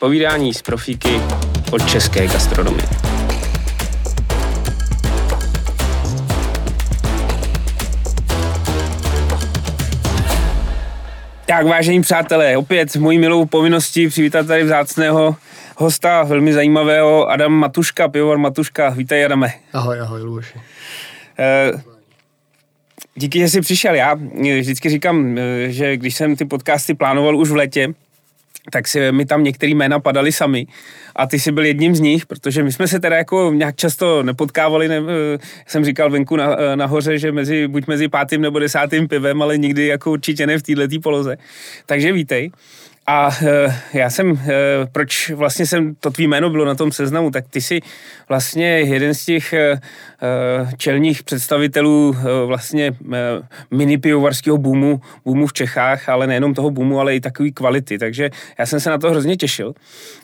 Povídání z profíky od české gastronomie. Tak, vážení přátelé, opět mojí milou povinností přivítat tady vzácného hosta, velmi zajímavého, Adam Matuška, pivovar Matuška. Vítej, Adame. Ahoj, ahoj, Luboši. Eh, díky, že jsi přišel. Já vždycky říkám, eh, že když jsem ty podcasty plánoval už v letě, tak si mi tam některý jména padaly sami a ty jsi byl jedním z nich, protože my jsme se teda jako nějak často nepotkávali, ne, eh, jsem říkal venku na, nahoře, že mezi, buď mezi pátým nebo desátým pivem, ale nikdy jako určitě ne v této poloze. Takže vítej. A e, já jsem, e, proč vlastně jsem, to tvý jméno bylo na tom seznamu, tak ty jsi vlastně jeden z těch e, čelních představitelů vlastně mini pivovarského boomu, boomu v Čechách, ale nejenom toho boomu, ale i takový kvality, takže já jsem se na to hrozně těšil.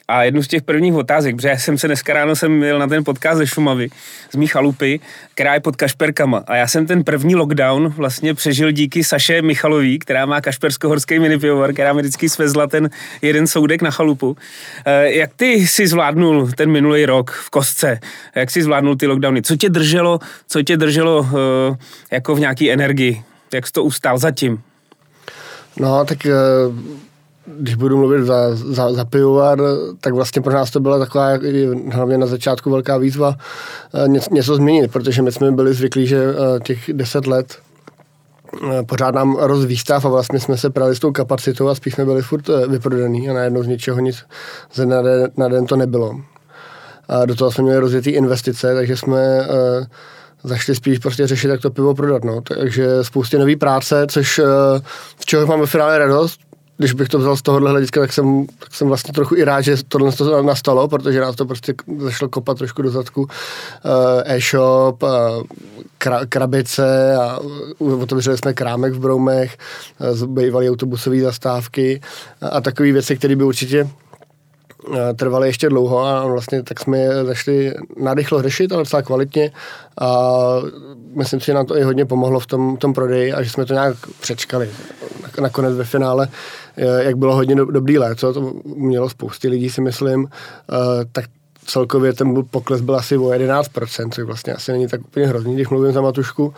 A jednu z těch prvních otázek, protože já jsem se dneska ráno jsem měl na ten podcast ze Šumavy, z mých chalupy, která je pod Kašperkama. A já jsem ten první lockdown vlastně přežil díky Saše Michalový, která má kašpersko-horský minipivovar, která mi vždycky svezla ten jeden soudek na chalupu. Eh, jak ty si zvládnul ten minulý rok v kostce? Jak si zvládnul ty lockdowny? Co tě drželo, co tě drželo eh, jako v nějaký energii? Jak jsi to ustál zatím? No, tak eh, když budu mluvit za, za, za pivovar, tak vlastně pro nás to byla taková hlavně na začátku velká výzva něco, něco změnit, protože my jsme byli zvyklí, že těch deset let Eh, pořád nám roz výstav a vlastně jsme se prali s tou kapacitou a spíš jsme byli furt eh, vyprodaný a najednou z ničeho nic ze na den, na den to nebylo. A do toho jsme měli rozjetý investice, takže jsme zašli spíš prostě řešit, jak to pivo prodat. No. Takže spoustě nový práce, což z čeho mám ve finále radost, když bych to vzal z tohohle hlediska, tak jsem, tak jsem vlastně trochu i rád, že tohle to nastalo, protože nás to prostě zašlo kopat trošku do zadku. Uh, e-shop, kra, krabice a otevřeli jsme krámek v Broumech, bývaly autobusové zastávky a, a takové věci, které by určitě trvaly ještě dlouho a vlastně tak jsme je začali narychlo řešit, ale docela kvalitně a myslím si, že nám to i hodně pomohlo v tom, tom prodeji a že jsme to nějak přečkali. Nakonec ve finále, jak bylo hodně dobrý léto, to mělo spousty lidí si myslím, tak celkově ten pokles byl asi o 11%, což vlastně asi není tak úplně hrozný, když mluvím za Matušku.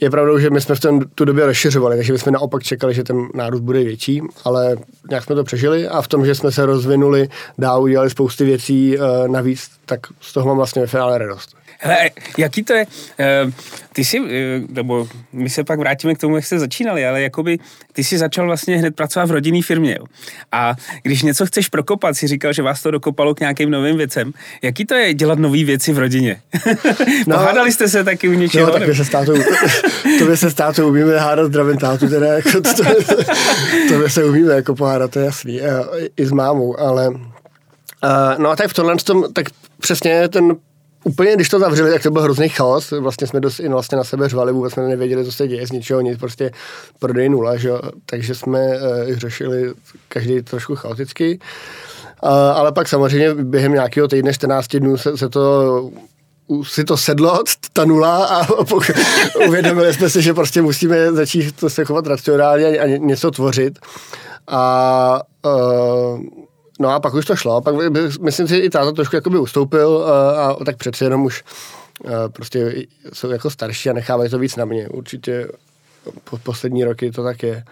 Je pravdou, že my jsme v ten, tu době rozšiřovali, takže my jsme naopak čekali, že ten nárůst bude větší, ale nějak jsme to přežili a v tom, že jsme se rozvinuli, dál udělali spousty věcí uh, navíc, tak z toho mám vlastně ve finále radost. Hele, jaký to je? Eh, ty jsi, eh, nebo my se pak vrátíme k tomu, jak jste začínali, ale jakoby ty jsi začal vlastně hned pracovat v rodinné firmě. Jo. A když něco chceš prokopat, si říkal, že vás to dokopalo k nějakým novým věcem. Jaký to je dělat nové věci v rodině? no, Pohádali jste se taky u něčeho? No, tak my se státou, to by se státou umíme hádat zdravím tátu, teda jako to, to, to, by se umíme jako pohádat, to je jasný. I s mámou, ale Uh, no a tak v tomhle tom, tak přesně ten úplně, když to zavřeli, tak to byl hrozný chaos. Vlastně jsme dost i vlastně na sebe řvali, vůbec jsme nevěděli, co se děje, z ničeho nic, prostě prodej nula, že? takže jsme uh, řešili každý trošku chaoticky. Uh, ale pak samozřejmě během nějakého týdne, 14 dnů se, se to si to sedlo, ta nula a uvědomili jsme si, že prostě musíme začít to se chovat racionálně a něco tvořit. A uh, No a pak už to šlo. Pak myslím si, že i táta trošku jakoby ustoupil a, a tak přece jenom už a prostě jsou jako starší a nechávají to víc na mě. Určitě po poslední roky to tak je.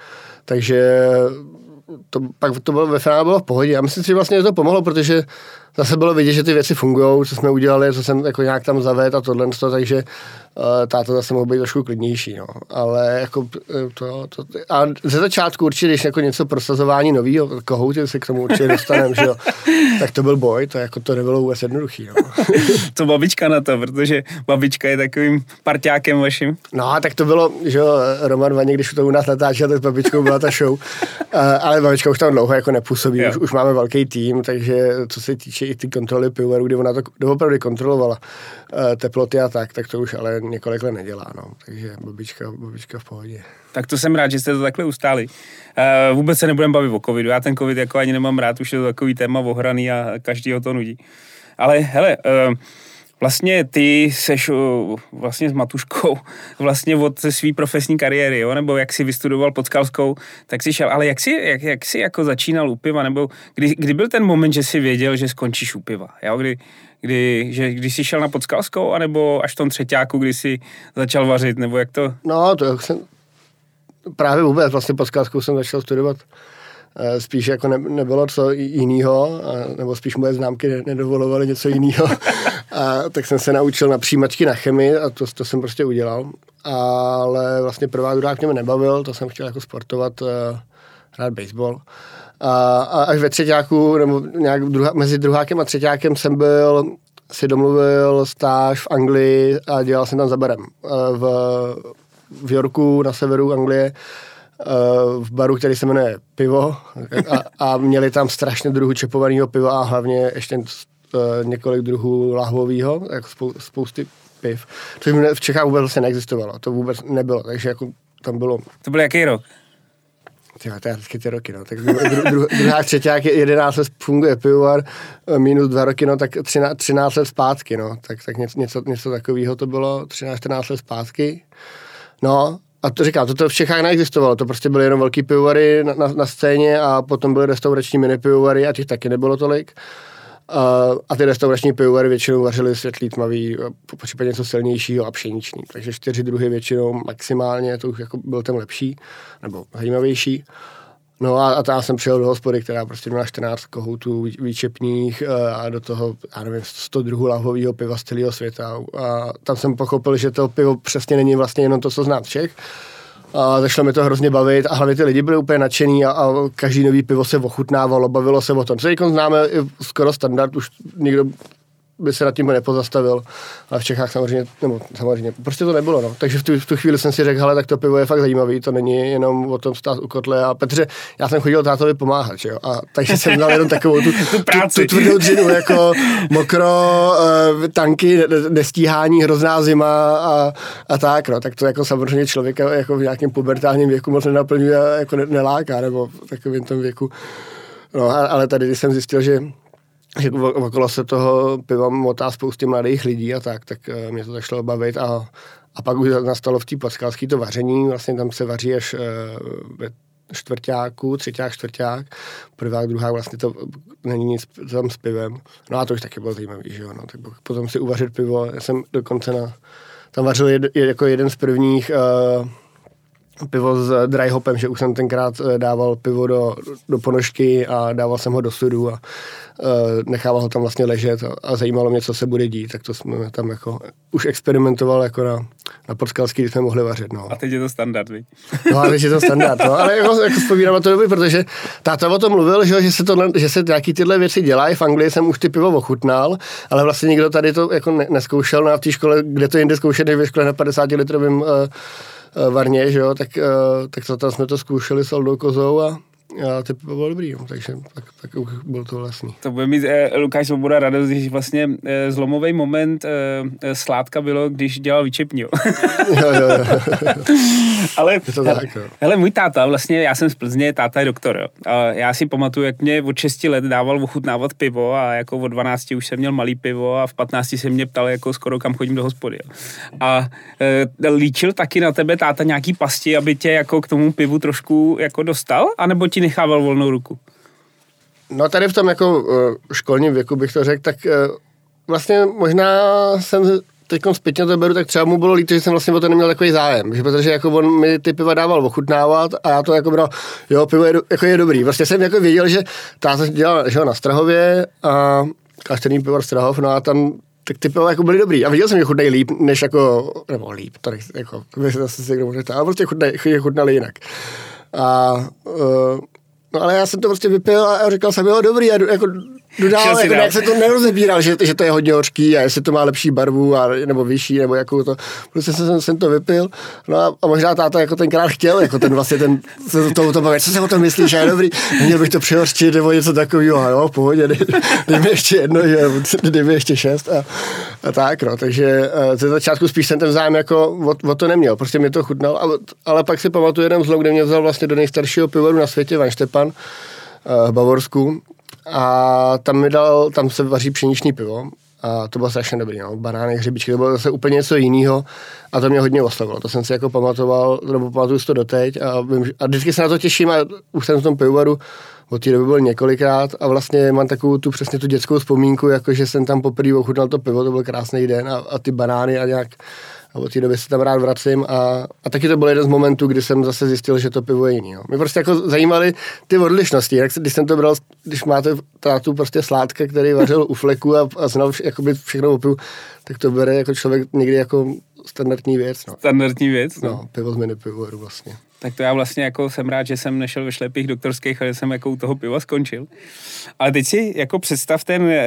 Takže to, pak to bylo ve finále bylo v pohodě. Já myslím si, že vlastně to pomohlo, protože zase bylo vidět, že ty věci fungují, co jsme udělali, co jsem jako nějak tam zaved a tohle, takže uh, táta zase mohl být trošku klidnější, no. Ale jako eh, to, to, a ze začátku určitě, když jako něco prosazování nového, kohouty se k tomu určitě dostaneme, že jo, tak to byl boj, to jako to nebylo vůbec jednoduchý, no. Co babička na to, protože babička je takovým parťákem vaším. No, tak to bylo, že jo, Roman Vaně, když to u nás natáčel, tak s babičkou byla ta show, uh, ale babička už tam dlouho jako nepůsobí, už, už, máme velký tým, takže co se týče i ty kontroly pivovarů, kdy ona to doopravdy kontrolovala uh, teploty a tak, tak to už ale několik let nedělá, no. Takže babička, babička v pohodě. Tak to jsem rád, že jste to takhle ustáli. Uh, vůbec se nebudem bavit o covidu, já ten covid jako ani nemám rád, už je to takový téma ohraný a každý ho to nudí. Ale hele, uh, vlastně ty seš vlastně s Matuškou vlastně od své profesní kariéry, jo? nebo jak jsi vystudoval pod Skalskou, tak si šel, ale jak jsi, jak, jak jsi jako začínal u piva, nebo kdy, kdy byl ten moment, že jsi věděl, že skončíš u piva, jo? Kdy, kdy, že, když jsi šel na Podskalskou, anebo až v tom třetíku, kdy jsi začal vařit, nebo jak to? No, to jsem právě vůbec, vlastně Podskalskou jsem začal studovat Eh, spíš jako ne, nebylo co jiného, nebo spíš moje známky nedovolovaly něco jiného. a tak jsem se naučil na přijímačky na chemii a to, to jsem prostě udělal. Ale vlastně prvá druhák mě nebavil, to jsem chtěl jako sportovat, uh, hrát baseball. A, a až ve třetíku, nebo nějak druhá, mezi druhákem a třetíkem jsem byl, si domluvil stáž v Anglii a dělal jsem tam za barem. Eh, v, v Yorku na severu Anglie Eh, v baru, který se jmenuje Pivo a, a měli tam strašně druhů čepovaného piva a hlavně ještě uh, několik druhů lahvového, jako spou, spousty piv. Což v Čechách vůbec vlastně neexistovalo, to vůbec nebylo, takže jako tam bylo... To byl jaký rok? Tyhle, to je vždycky ty roky, no. Tak dru, dru, druhá, třetíák, 11 let funguje pivovar, eh, minus dva roky, no, tak 13, 13 let zpátky, no. Tak, tak něco, něco, něco takového to bylo, 13-14 let zpátky. No, a to říkám, to v Čechách neexistovalo, to prostě byly jenom velký pivovary na, na, na scéně a potom byly restaurační mini pivovary a těch taky nebylo tolik. A, a ty restaurační pivovary většinou vařily světlý, tmavý, po případě něco silnějšího a pšeničný. Takže čtyři druhy většinou maximálně, to už jako byl ten lepší, nebo zajímavější. No a, a tam jsem přijel do hospody, která prostě měla 14 kohoutů výčepních eh, a do toho, já nevím, 100 druhů lahvového piva z celého světa. A tam jsem pochopil, že to pivo přesně není vlastně jenom to, co znám v Čech. A začalo mi to hrozně bavit a hlavně ty lidi byli úplně nadšený a, a každý nový pivo se ochutnávalo, bavilo se o tom. Co známe skoro standard, už nikdo by se nad tím nepozastavil. Ale v Čechách samozřejmě, nebo samozřejmě, prostě to nebylo. No. Takže v tu, v tu chvíli jsem si řekl, hele, tak to pivo je fakt zajímavý, to není jenom o tom stát u kotle. A Petře, já jsem chodil tátovi pomáhat, že jo? A takže jsem dal jenom takovou tu, tu, tu, tu tvrdou dřinu, jako mokro, uh, tanky, nestíhání, hrozná zima a, a tak. No. Tak to jako samozřejmě člověka jako v nějakém pubertálním věku moc nenaplňuje a jako neláká, nebo v takovém tom věku. No, ale tady, když jsem zjistil, že že okolo se toho piva motá spoustě mladých lidí a tak, tak eh, mě to začalo bavit a, a pak už nastalo v té paskalské to vaření, vlastně tam se vaří až eh, ve čtvrtáku, třetíák, čtvrták, prvák, druhá, vlastně to není nic tam s pivem. No a to už taky bylo zajímavý, že jo, no, tak potom si uvařit pivo, já jsem dokonce na, tam vařil jed, jako jeden z prvních uh, pivo s dry hopem, že už jsem tenkrát dával pivo do, do ponožky a dával jsem ho do sudu a Eh, nechával ho tam vlastně ležet a, a zajímalo mě, co se bude dít, tak to jsme tam jako už experimentoval jako na, na Podskalský, kdy jsme mohli vařit. No. A teď je to standard, víš? No a teď je to standard, no. ale jako, jako vzpomínám na to doby, protože táta o tom mluvil, že, že, se to, že se nějaký tyhle věci dělají, v Anglii jsem už ty pivo ochutnal, ale vlastně nikdo tady to jako ne, neskoušel na té škole, kde to jinde zkoušet, než ve škole na 50 litrovém uh, varně, že jo, tak, uh, tak to, tam jsme to zkoušeli s Aldou Kozou a a to bylo dobrý, no, takže tak, tak byl to vlastní. To bude mít eh, Lukáš Svoboda radost, když vlastně eh, zlomový moment eh, eh sládka bylo, když dělal výčepní. jo, jo, jo. Ale je to tak, jo. hele, můj táta, vlastně já jsem z Plzně, táta je doktor. Jo. A já si pamatuju, jak mě od 6 let dával ochutnávat pivo a jako od 12 už jsem měl malý pivo a v 15 se mě ptal jako skoro kam chodím do hospody. Jo. A eh, líčil taky na tebe táta nějaký pasti, aby tě jako k tomu pivu trošku jako dostal? A nebo ti nechával volnou ruku? No tady v tom jako uh, školním věku bych to řekl, tak uh, vlastně možná jsem teď zpětně to beru, tak třeba mu bylo líto, že jsem vlastně o to neměl takový zájem, že protože jako on mi ty piva dával ochutnávat a já to jako bral, jo, pivo je, jako je dobrý. Vlastně jsem jako věděl, že táta dělal že na Strahově a klášterní pivo Strahov, no a tam tak ty jako byly dobrý. A viděl jsem, že chutnají líp, než jako, nebo líp, nechci, jako, zase si někdo ale prostě chutnají, chutnali jinak. A uh, No ale já jsem to prostě vypil a říkal jsem, jo, dobrý, a jako dodal, jako, jak se to nerozebíral, že, že to je hodně hořký a jestli to má lepší barvu a, nebo vyšší, nebo jakou to, prostě jsem, jsem to vypil, no a, a možná táta jako tenkrát chtěl, jako ten vlastně ten, se to, to bavit, co si o tom myslíš, a je dobrý, měl bych to přihořčit nebo něco takového, a jo, v pohodě, dej, dej mi ještě jedno, dej mi ještě šest a, a tak, no, takže uh, ze začátku spíš jsem ten zájem jako o, o to neměl, prostě mi to chutnal, ale, ale pak si pamatuju jeden zlom, kde mě vzal vlastně do nejstaršího pivoru na světě, Van Štepan, uh, v Bavorsku, a tam mi dal, tam se vaří pšeničný pivo. A to bylo strašně dobrý, no. Banány, hřibičky, to bylo zase úplně něco jiného. A to mě hodně oslovilo. To jsem si jako pamatoval, nebo pamatuju si to doteď. A, vím, a vždycky se na to těším a už jsem v tom pivovaru. Od té doby byl několikrát. A vlastně mám takovou tu přesně tu dětskou vzpomínku, jako že jsem tam poprvé ochutnal to pivo, to byl krásný den a, a ty banány a nějak a od té doby se tam rád vracím a, a taky to byl jeden z momentů, kdy jsem zase zjistil, že to pivo je jiný. Jo. Mě prostě jako zajímaly ty odlišnosti, jak se, když jsem to bral, když máte tátu prostě sládka, který vařil u fleku a, a znal vš, jakoby všechno o pivu, tak to bere jako člověk někdy jako standardní věc. No. Standardní věc? No, no pivo z mini pivovaru vlastně. Tak to já vlastně jako jsem rád, že jsem nešel ve šlepých doktorských, ale jsem jako u toho piva skončil. Ale teď si jako představ ten e,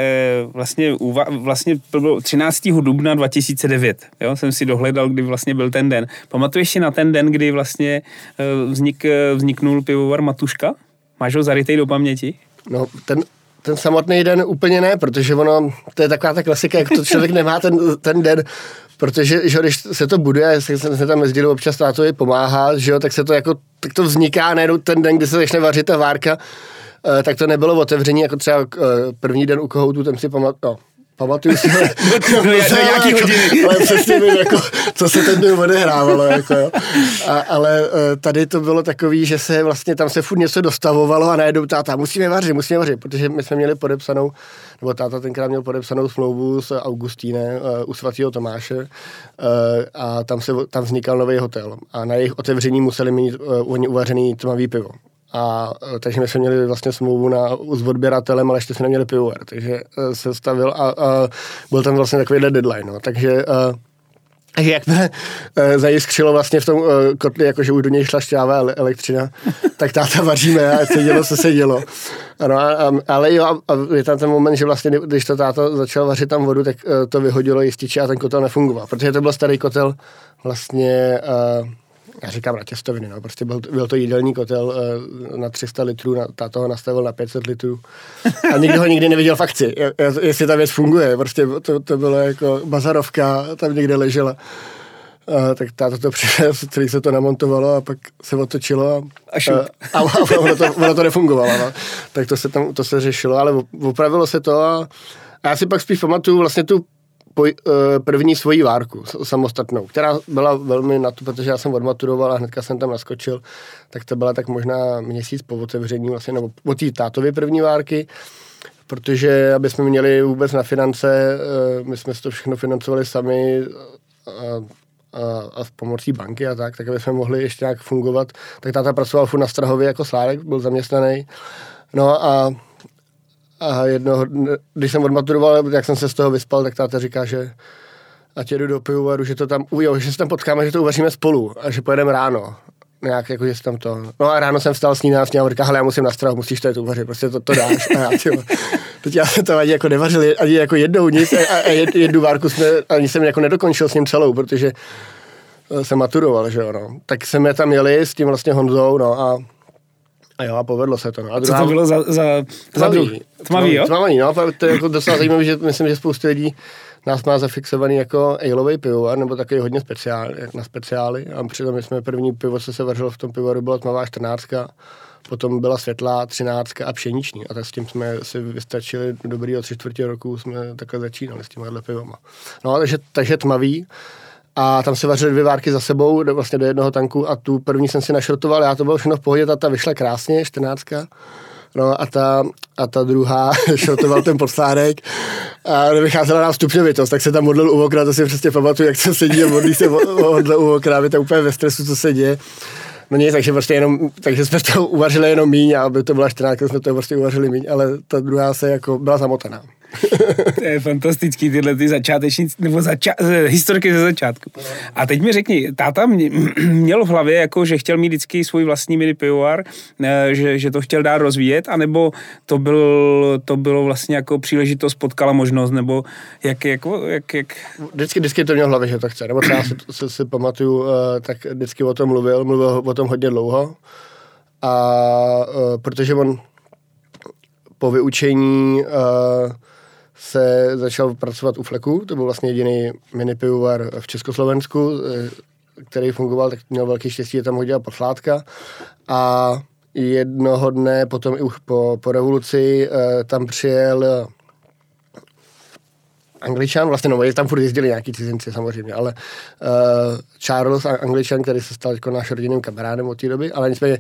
vlastně, uva, vlastně bylo 13. dubna 2009, jo, jsem si dohledal, kdy vlastně byl ten den. Pamatuješ si na ten den, kdy vlastně e, vznik, vzniknul pivovar Matuška? Máš ho zarytej do paměti? No, ten, ten samotný den úplně ne, protože ono, to je taková ta klasika, jak to člověk nemá ten, ten den, protože že když se to buduje, se, se tam jezdili občas tátovi pomáhá, že jo, tak se to jako, tak to vzniká najednou ten den, kdy se začne vařit ta várka, uh, tak to nebylo otevření, jako třeba uh, první den u kohoutu, tam si pamatuju, no, pamatuju si, no, no, nějaký hodiny. ale přesně vím, jako, co se ten den odehrávalo. Jako, jo. A, ale uh, tady to bylo takový, že se vlastně tam se furt něco dostavovalo a najednou táta, musíme vařit, musíme vařit, protože my jsme měli podepsanou, nebo táta tenkrát měl podepsanou smlouvu s Augustínem uh, u svatého Tomáše uh, a tam, se, tam vznikal nový hotel a na jejich otevření museli mít uh, oni uvařený tmavý pivo. A takže my jsme měli vlastně smlouvu na, s odběratelem, ale ještě jsme neměli pivovar, takže uh, se stavil a, a byl tam vlastně takový deadline, no. takže uh, takže jak mě e, zajiskřilo vlastně v tom e, kotli, jakože už do něj šla šťáva elektřina, tak táta vaříme a se dělo, co se dělo. Ano, a, a, ale jo, a, a je tam ten moment, že vlastně, když to táta začal vařit tam vodu, tak e, to vyhodilo jističe a ten kotel nefungoval, protože to byl starý kotel vlastně e, já říkám na těstoviny, no, prostě byl, byl to jídelní kotel uh, na 300 litrů, na, táto ho nastavil na 500 litrů a nikdo ho nikdy neviděl v akci, jestli ta věc funguje, prostě to, to bylo jako bazarovka, tam někde ležela. Uh, tak táto to přivez, celý se to namontovalo a pak se otočilo a, a, a, a ono, to, ono to nefungovalo. No. Tak to se, tam, to se řešilo, ale opravilo se to a, a já si pak spíš pamatuju vlastně tu poj, uh, první svoji várku samostatnou, která byla velmi na to, protože já jsem odmaturoval a hnedka jsem tam naskočil, tak to byla tak možná měsíc po otevření vlastně, nebo po té tátově první várky, protože aby jsme měli vůbec na finance, uh, my jsme to všechno financovali sami a, a, a s pomocí banky a tak, tak aby jsme mohli ještě nějak fungovat, tak táta pracoval furt na Strahově jako sládek, byl zaměstnaný. No a a jednoho, když jsem odmaturoval, jak jsem se z toho vyspal, tak táta říká, že ať jedu do pivovaru, že to tam, jo, že se tam potkáme, že to uvaříme spolu a že pojedeme ráno. Nějak jako, že tam to. No a ráno jsem vstal s ní a s ní a říká, hele, já musím na strahu, musíš to jet uvařit, prostě to, to dáš. A já, tyjo, teď já jsem to ani jako nevařil, ani jako jednou nic a, a jednu várku jsme, ani jsem jako nedokončil s ním celou, protože jsem maturoval, že jo, no. Tak jsme tam jeli s tím vlastně Honzou, no a a jo, a povedlo se to. No. A druhá, Co to bylo za, za, za druhý? Tmavý, jo? Tmavý, no. To je jako docela zajímavé, že myslím, že spoustu lidí nás má zafixovaný jako ejlový pivovar, nebo takový hodně speciál, na speciály. A přitom my jsme první pivo, co se vařilo v tom pivovaru, byla tmavá 14, potom byla světlá 13 a pšeniční. A tak s tím jsme si vystačili dobrýho tři čtvrtě roku, jsme takhle začínali s těmihle pivama. No, takže, takže tmavý a tam se vařily dvě várky za sebou, do, vlastně do jednoho tanku a tu první jsem si našrotoval, já to bylo všechno v pohodě, ta, ta vyšla krásně, 14. No a ta, a ta druhá šrotoval ten podsládek a vycházela nám stupňovitost, tak se tam modlil u okna, to si přesně pamatuju, jak se sedí a modlí se modlil u okna, aby to úplně ve stresu, co se děje. No nic, takže prostě jenom, takže jsme to uvařili jenom míň, aby to byla 14, jsme to prostě uvařili míň, ale ta druhá se jako byla zamotaná. To je fantastický, tyhle ty začáteční, nebo zača- historky ze začátku. A teď mi řekni, táta mě, měl v hlavě, jako, že chtěl mít vždycky svůj vlastní mini pivovar, eh, že, že to chtěl dát rozvíjet, anebo to, byl, to bylo vlastně jako příležitost, potkala možnost, nebo jak, jak, jak, jak... Vždycky, vždycky to měl v hlavě, že to chce, nebo třeba si, si, si pamatuju, eh, tak vždycky o tom mluvil, mluvil o tom hodně dlouho, a protože on po vyučení uh, se začal pracovat u Fleku, to byl vlastně jediný mini pivovar v Československu, eh, který fungoval, tak měl velký štěstí, že tam ho dělal posládka a jednoho dne potom i po, po revoluci eh, tam přijel Angličan, vlastně no, tam furt jezdili nějaký cizinci samozřejmě, ale uh, Charles, Angličan, který se stal jako náš rodinným kamarádem od té doby, ale nicméně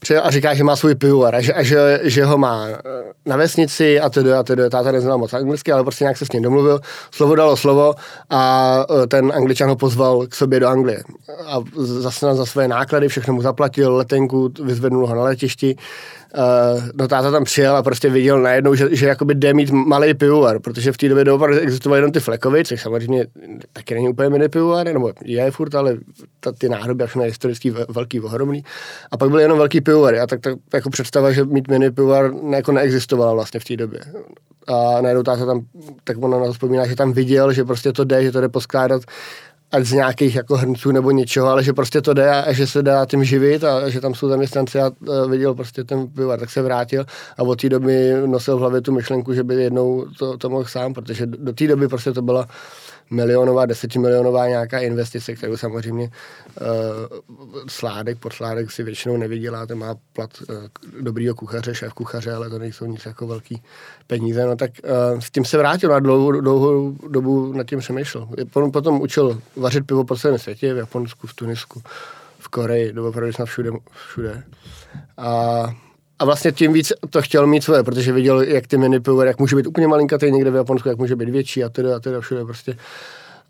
přijel a říká, že má svůj pivovar a že, a že, že ho má eh, na vesnici a tedy a tedy. Táta neznal moc anglicky, ale prostě nějak se s ním domluvil, slovo dalo slovo a eh, ten Angličan ho pozval k sobě do Anglie. A zase za své náklady všechno mu zaplatil, letenku, vyzvednul ho na letišti Uh, no táta tam přijel a prostě viděl najednou, že, že jakoby jde mít malý pivovar, protože v té době doopravdy existovaly jenom ty flekovy, což samozřejmě taky není úplně mini pivovar, nebo je furt, ale ta, ty nádoby všechno je historický velký, ohromný. A pak byl jenom velký pivovar a tak, tak jako představa, že mít mini pivovar ne, jako neexistovala vlastně v té době. A najednou táta tam, tak ona na to vzpomíná, že tam viděl, že prostě to jde, že to jde poskládat ať z nějakých jako hrnců nebo něčeho, ale že prostě to jde a že se dá tím živit a že tam jsou zaměstnanci. A viděl prostě ten pivovar, tak se vrátil a od té doby nosil v hlavě tu myšlenku, že by jednou to, to mohl sám, protože do té doby prostě to byla milionová, desetimilionová nějaká investice, kterou samozřejmě uh, sládek, podsládek si většinou nevydělá, ten má plat uh, dobrýho kuchaře, šéf kuchaře, ale to nejsou nic jako velký peníze, no tak uh, s tím se vrátil a dlouhou, dlouhou dobu nad tím přemýšlel. Potom, potom učil vařit pivo po celém světě, v Japonsku, v Tunisku, v Koreji, doopravdy snad všude, všude. A a vlastně tím víc to chtěl mít svoje, protože viděl, jak ty mini pivovar, jak může být úplně malinkatý někde v Japonsku, jak může být větší a teda a teda všude prostě.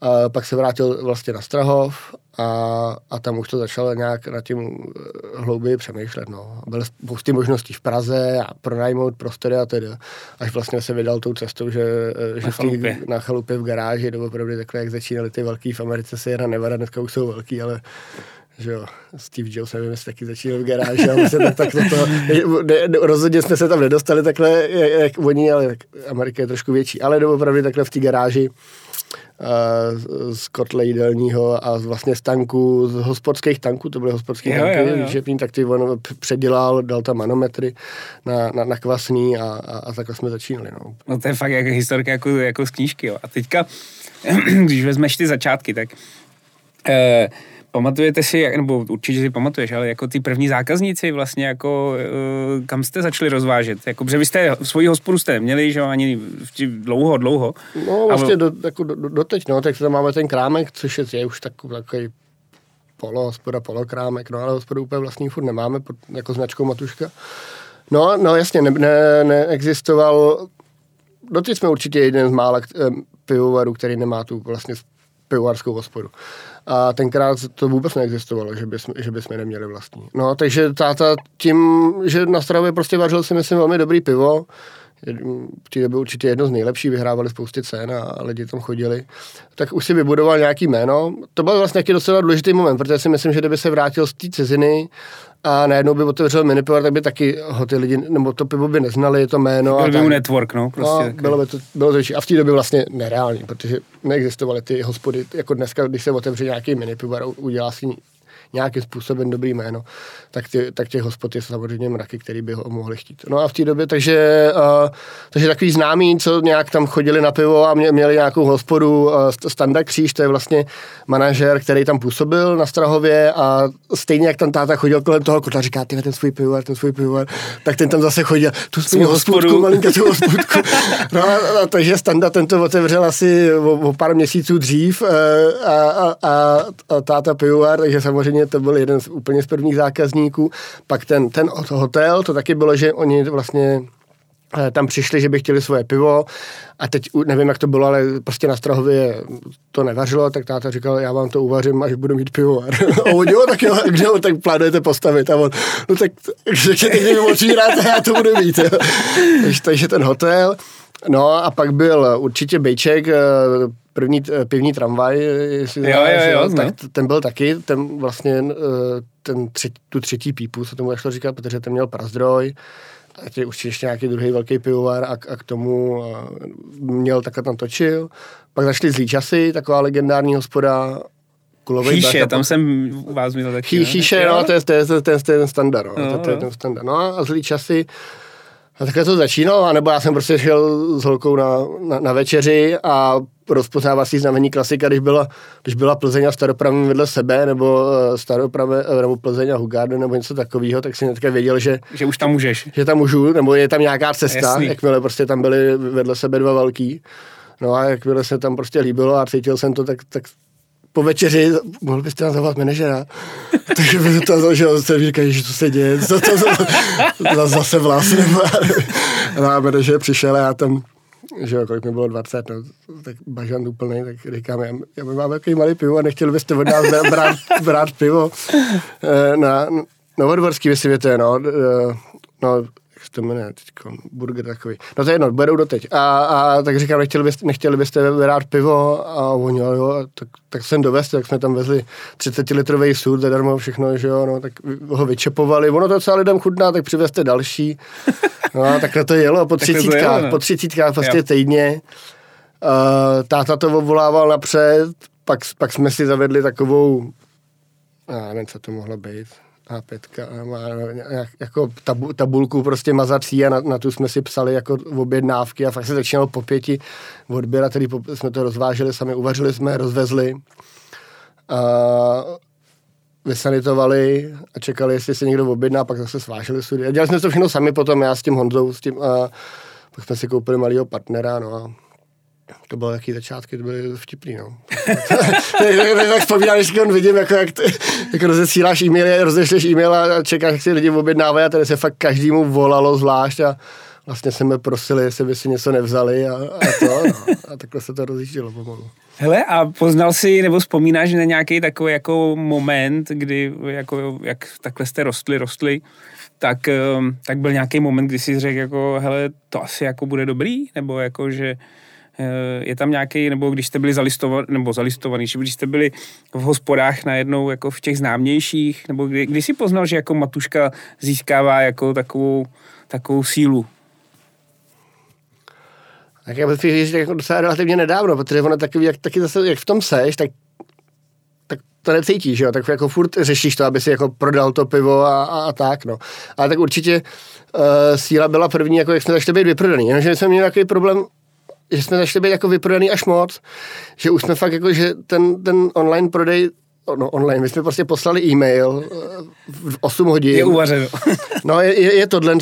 A pak se vrátil vlastně na Strahov a, a tam už to začalo nějak nad tím eh, hlouběji přemýšlet. No. Byly spousty možností v Praze a pronajmout prostory a tedy. Až vlastně se vydal tou cestou, že, eh, že na, chalupě. na chalupě v garáži, nebo opravdu takhle, jak začínaly ty velký v Americe se jedna Nevada, dneska už jsou velký, ale že jo, Steve Jobs, nevím, jestli taky začínal v garáži, ale se tak, tak to, to ne, ne, rozhodně jsme se tam nedostali takhle, jak, jak oni, ale Amerika je trošku větší, ale opravdu takhle v té garáži uh, z kotle jídelního a vlastně z tanků, z hospodských tanků, to byly hospodské tanky, výčepní, tak ty on předělal, dal tam manometry na, na, na kvasný a, a, a takhle jsme začínali. No. no to je fakt jak historka jako, jako z knížky. Jo. A teďka, když vezmeš ty začátky, tak eh, Pamatujete si, nebo určitě si pamatuješ, ale jako ty první zákazníci vlastně jako, uh, kam jste začali rozvážet? Jako, protože vy jste svoji hospodu jste neměli, že ani dlouho, dlouho. No vlastně do, jako do, do, doteď, no, tak tam máme ten krámek, což je, je už takový, takový polo, hospoda, polokrámek, no ale hospodu úplně vlastní furt nemáme, pod, jako značkou Matuška. No, no jasně, ne, ne, neexistoval, doteď jsme určitě jeden z mála eh, pivovarů, který nemá tu vlastně pivovarskou hospodu. A tenkrát to vůbec neexistovalo, že bychom, že bychom neměli vlastní. No, takže táta tím, že na Stravě prostě vařil si myslím velmi dobrý pivo, v té době určitě jedno z nejlepších, vyhrávali spousty cen a lidi tam chodili, tak už si vybudoval nějaký jméno. To byl vlastně nějaký docela důležitý moment, protože si myslím, že kdyby se vrátil z té ciziny a najednou by otevřel minipivar, tak by taky ho ty lidi, nebo to pivo by neznali, to jméno. Byl by mu network, no, prostě. No, bylo by to, bylo to A v té době vlastně nereální, protože neexistovaly ty hospody, jako dneska, když se otevře nějaký minipivar, udělá si nějakým způsobem dobrý jméno, tak, ty, tak těch hospod je samozřejmě mraky, který by ho mohli chtít. No a v té době, takže, uh, takže takový známý, co nějak tam chodili na pivo a mě, měli nějakou hospodu, uh, Standa Kříž, to je vlastně manažer, který tam působil na Strahově a stejně jak tam táta chodil kolem toho kotla, říká, ty ten svůj pivovar, ten svůj pivovar, tak ten tam zase chodil, tu svou hospodku, malinkou tu hospodku. No a, a, takže Standa ten to otevřel asi o, o pár měsíců dřív uh, a, a, a, a táta pivovar, takže samozřejmě Londýně to byl jeden z úplně z prvních zákazníků. Pak ten, ten hotel, to taky bylo, že oni vlastně eh, tam přišli, že by chtěli svoje pivo a teď nevím, jak to bylo, ale prostě na Strahově to nevařilo, tak táta říkal, já vám to uvařím, až budu mít pivo. a on, jo, tak jo, kde ho tak plánujete postavit? A on, no tak když mi otvíráte, já to budu mít. takže, takže ten hotel, No a pak byl určitě Bejček, eh, první eh, pivní tramvaj, jestli jo, znáš, jo, jo, tak ten byl taky, ten vlastně eh, ten třetí, tu třetí pípu, se tomu šlo říkat, protože ten měl prazdroj, a tě už ještě nějaký druhý velký pivovar a, a k tomu a měl takhle tam točil. Pak zašly zlý časy, taková legendární hospoda, kulový Chýše, tam jsem u vás měl taky. Chý, chýše, no, to je, to je, to je, to je ten standard, no, no, to, to je no. ten standard. No a zlý časy, a takhle to začínalo, anebo já jsem prostě šel s holkou na, na, na večeři a rozpoznávací znamení klasika, když byla, když byla Plzeň a Staropramen vedle sebe, nebo eh, Staropramen, eh, nebo Plzeň a Hugarden, nebo něco takového, tak si hnedka věděl, že... Že už tam můžeš. Že tam můžu, nebo je tam nějaká cesta, Jasný. jakmile prostě tam byly vedle sebe dva velký. No a jakmile se tam prostě líbilo a cítil jsem to, tak, tak po večeři, mohl byste nám zavolat manažera. Takže by to, že se říkají, že to se děje, co to, to, to, zase vlastně. A manažer přišel a já tam že jo, kolik mi bylo 20, no, tak bažant úplný, tak říkám, já, já mám takový malý pivo a nechtěl byste od nás brát, brát pivo eh, na Novodvorský vysvětě, no, eh, no, jak se to jmenuje teď, burger takový. No to je jedno, berou doteď. A, a tak říkám, nechtěli byste, nechtěli byste rád pivo a oni, jo, tak, tak jsem dovez, tak jsme tam vezli 30 litrový sůl, zadarmo všechno, že jo, no, tak ho vyčepovali, ono to docela lidem chutná, tak přivezte další. No a takhle to jelo po třicítkách, no. po třicítkách prostě týdně. Uh, táta to obvolával napřed, pak, pak jsme si zavedli takovou, já nevím, co to mohlo být, a5 má jako tabu, tabulku prostě mazací a na, na, tu jsme si psali jako objednávky a fakt se začínalo po pěti odběra, tedy po, jsme to rozváželi sami, uvařili jsme, rozvezli a vysanitovali a čekali, jestli se někdo objedná, pak zase sváželi sudy. A dělali jsme to všechno sami potom, já s tím Honzou, s tím a pak jsme si koupili malého partnera, no a to bylo jaký začátky, to byly vtipný, no. tak vzpomínám, když on vidím, jako, jak, ty, jak rozesíláš e-maily, rozešleš e-mail a čekáš, jak si lidi objednávají a tady se fakt každému volalo zvlášť a vlastně jsme prosili, jestli by si něco nevzali a, a to, no. A takhle se to rozjíždělo pomalu. Hele, a poznal si, nebo vzpomínáš na nějaký takový jako moment, kdy jako, jak takhle jste rostli, rostli, tak, ehm, tak byl nějaký moment, kdy jsi řekl, jako, hele, to asi jako bude dobrý, nebo jako, že Eh, je tam nějaký, nebo když jste byli zalistovaní, nebo zalistovaní, či když jste byli v hospodách najednou jako v těch známějších, nebo kdy, kdy jsi poznal, že jako Matuška získává jako takovou, takovou sílu? Tak já bych říct, jako docela relativně nedávno, protože ono takový, jak, taky zase, jak v tom seš, tak tak to necítíš, jo, tak jako furt řešíš to, aby si jako prodal to pivo a, a, a tak, no. Ale tak určitě uh, síla byla první, jako jak jsme začali být vyprodaný, jenomže jsme měli takový problém že jsme začali být jako vyprodaný až moc, že už jsme fakt jako, že ten, ten online prodej no online, my jsme prostě poslali e-mail eh, v 8 hodin. Je uvařeno. no je, je, je tohle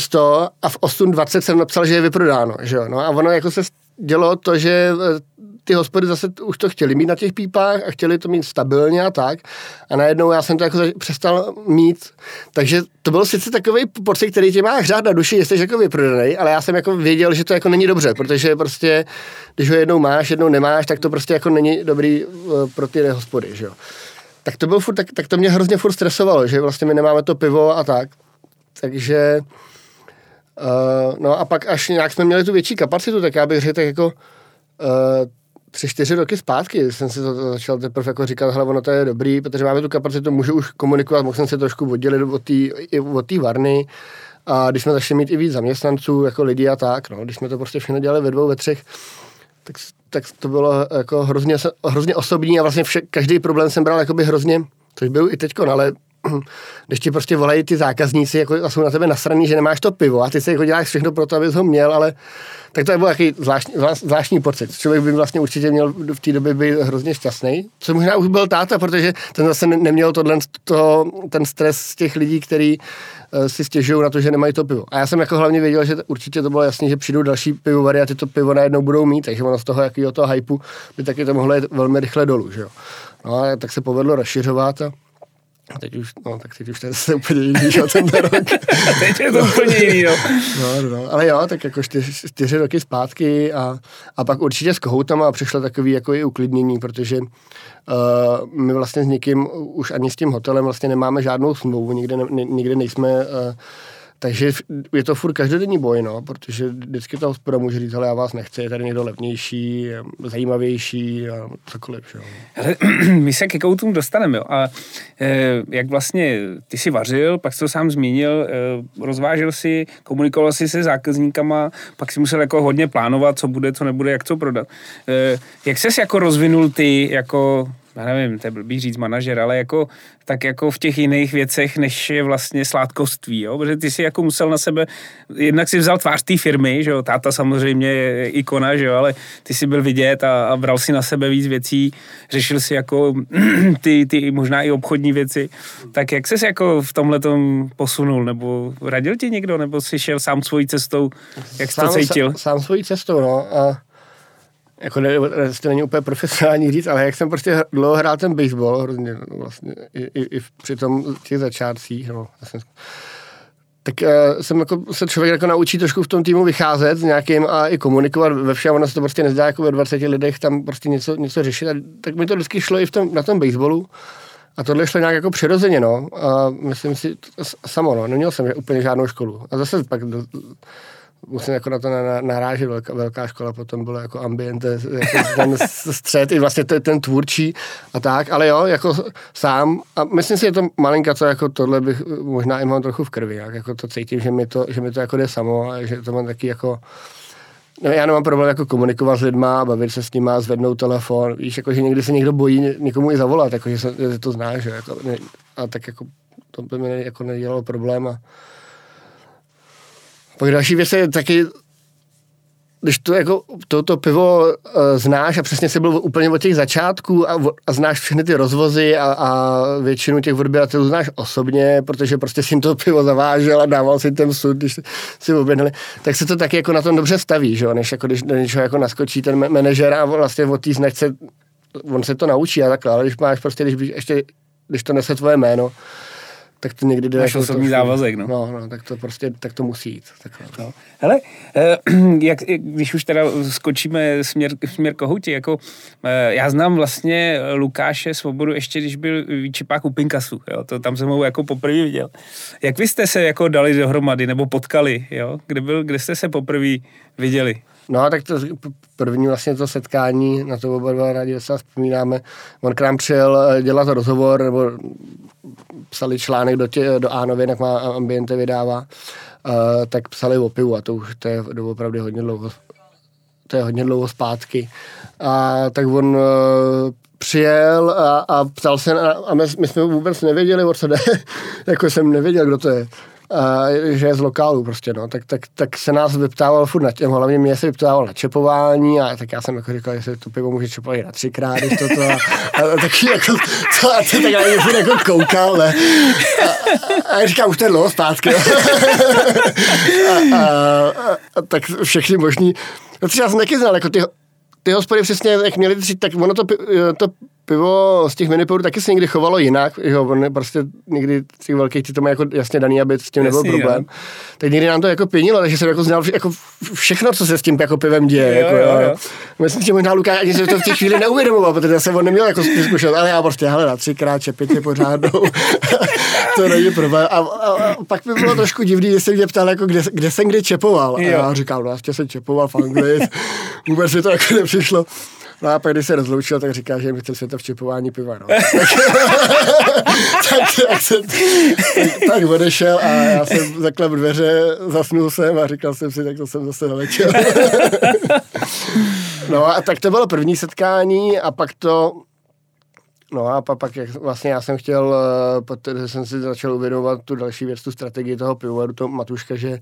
a v 8.20 jsem napsal, že je vyprodáno, že jo, no a ono jako se dělo to, že eh, ty hospody zase už to chtěli mít na těch pípách a chtěli to mít stabilně a tak. A najednou já jsem to jako přestal mít. Takže to byl sice takový pocit, který tě má hřát na duši, jestli jako vyprodaný, ale já jsem jako věděl, že to jako není dobře, protože prostě, když ho jednou máš, jednou nemáš, tak to prostě jako není dobrý uh, pro ty hospody, že jo. Tak to byl furt, tak, tak to mě hrozně furt stresovalo, že vlastně my nemáme to pivo a tak. Takže Uh, no a pak až nějak jsme měli tu větší kapacitu, tak já bych řekl tak jako uh, tři, čtyři roky zpátky jsem si to začal teprve jako říkat, hele, ono to je dobrý, protože máme tu kapacitu, můžu už komunikovat, mohl jsem se trošku oddělit od té varny, a když jsme začali mít i víc zaměstnanců, jako lidi a tak, no, když jsme to prostě všechno dělali ve dvou, ve třech, tak, tak to bylo jako hrozně, hrozně osobní a vlastně vše, každý problém jsem bral jakoby hrozně, což byl i teď, ale když ti prostě volají ty zákazníci jako, a jsou na tebe nasraný, že nemáš to pivo a ty se jako děláš všechno pro to, abys ho měl, ale tak to je byl takový zvláštní, zvláštní pocit. Člověk by vlastně určitě měl v té době být hrozně šťastný. Co možná už byl táta, protože ten zase neměl tohle, to, ten stres z těch lidí, kteří uh, si stěžují na to, že nemají to pivo. A já jsem jako hlavně věděl, že určitě to bylo jasné, že přijdou další pivovary a ty to pivo najednou budou mít, takže ono z toho jakého toho hypu by taky to mohlo jít velmi rychle dolů. Že jo? No a tak se povedlo rozšiřovat a a teď už, no, tak teď už to je úplně jiný, že ten rok. teď je to úplně jiný, no. no, no. Ale jo, tak jako čtyři, čtyři roky zpátky a, a pak určitě s kohoutama přišlo takový jako i uklidnění, protože uh, my vlastně s někým, už ani s tím hotelem vlastně nemáme žádnou smlouvu, nikde, ne, nikde nejsme uh, takže je to furt každodenní boj, no, protože vždycky ta hospoda může říct, ale já vás nechci, je tady někdo levnější, zajímavější a cokoliv. Že? Ale my se ke koutům dostaneme, jo. A e, jak vlastně ty si vařil, pak jsi to sám zmínil, e, rozvážel si, komunikoval si se zákazníkama, pak si musel jako hodně plánovat, co bude, co nebude, jak co prodat. E, jak ses jako rozvinul ty jako já nevím, to je blbý říct manažer, ale jako, tak jako v těch jiných věcech, než je vlastně sládkoství, jo? protože ty si jako musel na sebe, jednak si vzal tvář té firmy, že jo, táta samozřejmě je ikona, že jo, ale ty si byl vidět a, a bral si na sebe víc věcí, řešil si jako ty, ty možná i obchodní věci, tak jak ses jako v tomhle posunul, nebo radil ti někdo, nebo jsi šel sám svojí cestou, jak jsi sám, to cítil? Sám, sám svojí cestou, no, a jako ne, to není úplně profesionální říct, ale jak jsem prostě dlouho hrál ten baseball, hrozně no, vlastně, i, i, i při tom těch začátcích, no, jsem, tak uh, jsem jako, se člověk jako naučí trošku v tom týmu vycházet s nějakým a i komunikovat ve všem, ono se to prostě nezdá jako ve 20 lidech tam prostě něco, něco řešit. A tak mi to vždycky šlo i v tom, na tom baseballu. A tohle šlo nějak jako přirozeně, no. A myslím si, samo, no. Neměl jsem úplně žádnou školu. A zase pak do, musím jako na to narážet, velká, velká škola potom byla jako ambiente, jako ten střed, i vlastně ten, ten tvůrčí a tak, ale jo, jako sám, a myslím si, že to malinka, co jako tohle bych možná i mám trochu v krvi, jak, jako to cítím, že mi to, že mi to jako jde samo, a že to mám taky jako, No, já nemám problém jako komunikovat s lidma, bavit se s nima, zvednout telefon. Víš, jako, že někdy se někdo bojí někomu i zavolat, jako, že, se, že to znáš. Jako, a tak jako, to by mi jako nedělalo problém. A, pak další věc je taky, když to jako toto pivo uh, znáš a přesně se byl úplně od těch začátků a, a znáš všechny ty rozvozy a, a většinu těch odběratelů znáš osobně, protože prostě si jim to pivo zavážel a dával si ten sud, když si objednali, tak se to taky jako na tom dobře staví, že než jako když do něčeho jako naskočí ten manažer a vlastně od té značce on se to naučí a takhle, ale když máš prostě, když, ještě, když to nese tvoje jméno, tak to někdy jde. Máš jako osobní to, závazek, no. no. No, tak to prostě, tak to musí jít. Tak, no. Hele, eh, jak, když už teda skočíme směr, směr kohouti, jako eh, já znám vlastně Lukáše Svobodu ještě, když byl výčepák u Pinkasu, jo, to tam jsem ho jako poprvé viděl. Jak vy jste se jako dali dohromady, nebo potkali, jo, kde, byl, kde jste se poprvé viděli? No, tak to první vlastně to setkání, na to oba dva rádi se vzpomínáme. On k nám přijel eh, dělat rozhovor, nebo psali článek do, tě, do A novin, jak má Ambiente vydává, uh, tak psali o pivu a to už to je opravdu hodně dlouho, to je hodně dlouho zpátky. A tak on uh, přijel a, a ptal se, a, a my, my jsme vůbec nevěděli, o co jde, jako jsem nevěděl, kdo to je že je z lokálu prostě, no, tak, tak, tak se nás vyptával furt na těm, hlavně mě se vyptával na čepování a tak já jsem jako říkal, že se to pivo může čepovat na třikrát, když toto a, a, a taky jako, co, a tak já jsem jako koukal, ne, a, a, a říkám, už to je dlouho zpátky, a, a, a, a, tak všechny možný, no třeba jsem taky znal, jako ty, ty hospody přesně, jak měli tři, tak ono to, to pivo z těch miniporů taky se někdy chovalo jinak, jo, prostě někdy těch velkých ty to má jako jasně daný, aby s tím nebyl Jasný, problém. Jo. Tak někdy nám to jako pěnilo, takže jsem jako znal jako všechno, co se s tím jako pivem děje. Jo, jako, jo, jo. jo. Myslím, že možná Lukáš ani se to v té chvíli neuvědomoval, protože se on neměl jako zkušenost, ale já prostě, hele, na třikrát čepit je pořádnou. to není problém. A, a, a, pak by bylo trošku divný, když se mě ptal, jako, kde, kde jsem kdy čepoval. A já říkal, no, já jsem čepoval v Anglii. Vůbec mi to jako nepřišlo. No a pak, když se rozloučil, tak říká, že je mistr v čipování piva. No. tak, tak, tak, jsem, tak, tak odešel a já jsem zaklep dveře, zasnul jsem a říkal jsem si, tak to jsem zase naletěl. no a tak to bylo první setkání a pak to No a pak, pak jak vlastně já jsem chtěl, eh, protože jsem si začal uvědomovat tu další věc, tu strategii toho pivovaru, to Matuška, že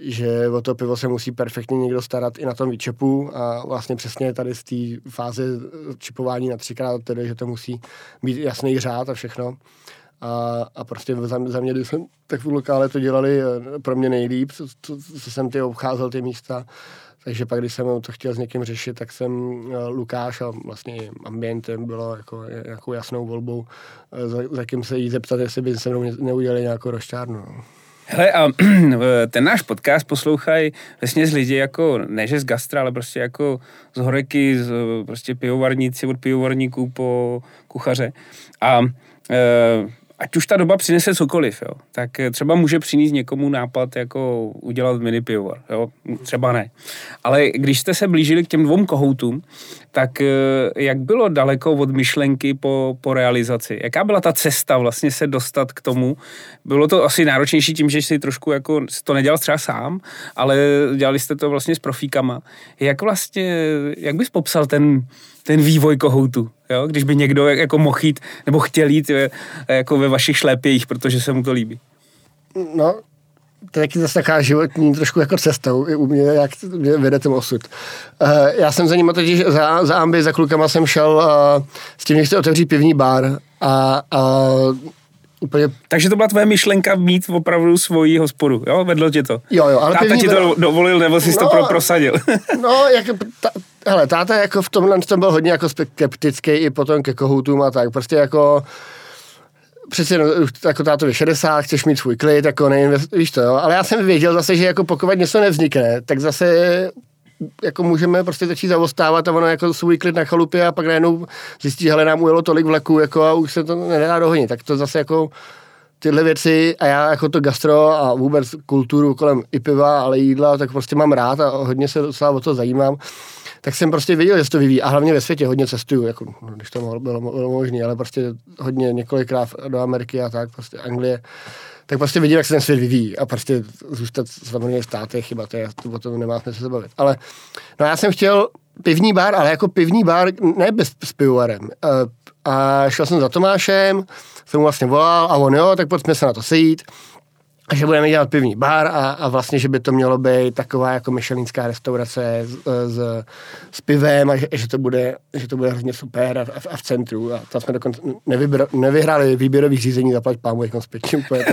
že o to pivo se musí perfektně někdo starat i na tom výčepu a vlastně přesně tady z té fáze čipování na třikrát, tedy, že to musí být jasný řád a všechno. A, a prostě za, za mě, když jsem tak v lokále to dělali eh, pro mě nejlíp, co, co, co jsem ty obcházel ty místa, takže pak, když jsem to chtěl s někým řešit, tak jsem eh, Lukáš a vlastně ambientem bylo jako nějakou jasnou volbou, eh, za, za kým se jí zeptat, jestli by se mnou neudělali nějakou rošťárnu. No. Hele, a ten náš podcast poslouchají vlastně z lidi jako, ne že z gastra, ale prostě jako z horeky, z prostě pivovarníci od pivovarníků po kuchaře. A e, ať už ta doba přinese cokoliv, jo, tak třeba může přinést někomu nápad jako udělat mini pivovar, jo, třeba ne. Ale když jste se blížili k těm dvou kohoutům, tak eh, jak bylo daleko od myšlenky po, po realizaci? Jaká byla ta cesta vlastně se dostat k tomu? Bylo to asi náročnější tím, že jsi trošku jako to nedělal třeba sám, ale dělali jste to vlastně s profíkama. Jak vlastně, jak bys popsal ten, ten vývoj kohoutu, jo? když by někdo jako mohl jít, nebo chtěl jít jako ve vašich šlépějích, protože se mu to líbí? No, to je taky zase taková životní trošku jako cestou, i u mě, jak mě vede ten osud. Uh, já jsem za ním totiž, za, za ambi, za klukama jsem šel uh, s tím, že chci otevřít pivní bar a, a úplně... Takže to byla tvoje myšlenka mít opravdu svoji hospodu, jo? Vedlo tě to? Jo, jo. Ale Táta ti to dovolil, nebo jsi no, to pro, prosadil? no, jak, ta, hele, táta jako v tomhle tom byl hodně jako skeptický i potom ke kohoutům a tak. Prostě jako přece no, jako tátovi 60, chceš mít svůj klid, jako neinvest, víš to, jo. Ale já jsem věděl zase, že jako pokud něco nevznikne, tak zase jako můžeme prostě začít zavostávat a ono jako svůj klid na chalupě a pak najednou zjistí, že nám ujelo tolik vleků jako a už se to nedá dohodnit. Tak to zase jako tyhle věci a já jako to gastro a vůbec kulturu kolem i piva, ale jídla, tak prostě mám rád a hodně se docela o to zajímám. Tak jsem prostě viděl, že se to vyvíjí a hlavně ve světě hodně cestuju, jako, no, když to bylo, bylo, bylo možné, ale prostě hodně několikrát do Ameriky a tak, prostě Anglie tak prostě vidím, jak se ten svět vyvíjí a prostě zůstat v státech, chyba, to je, to o tom nemá smysl se bavit. Ale no já jsem chtěl pivní bar, ale jako pivní bar, ne bez, s pivovarem. A šel jsem za Tomášem, jsem mu vlastně volal a on jo, tak pojďme se na to sejít že budeme dělat pivní bar a, a vlastně, že by to mělo být taková jako myšelinská restaurace s, s, s pivem a že, že, to bude, že to bude hrozně super a, a, a v centru. A tam jsme dokonce nevybr, nevyhráli výběrový řízení, zaplať pámu jako zpětně úplně. To,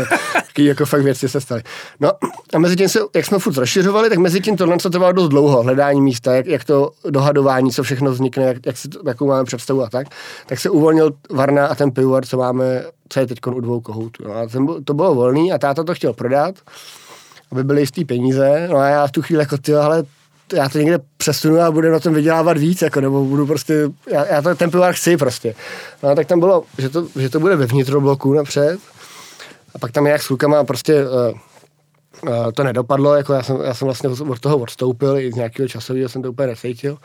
taky jako fakt věci se staly. No a mezi tím, se, jak jsme furt rozšiřovali, tak mezi tím tohle se trvalo dost dlouho, hledání místa, jak, jak to dohadování, co všechno vznikne, jak, jak si jakou máme představu a tak. Tak se uvolnil Varna a ten pivovar, co máme co je teď u dvou kohoutů. No a to bylo volný a táta to chtěl prodat, aby byly jistý peníze. No a já v tu chvíli jako, ty, ale já to někde přesunu a budu na tom vydělávat víc, jako, nebo budu prostě, já, já to, ten pivovar chci prostě. No a tak tam bylo, že to, že to bude ve vnitrobloku napřed a pak tam jak s klukama prostě uh, uh, to nedopadlo, jako já jsem, já jsem vlastně od toho odstoupil, i z nějakého časového jsem to úplně necítil.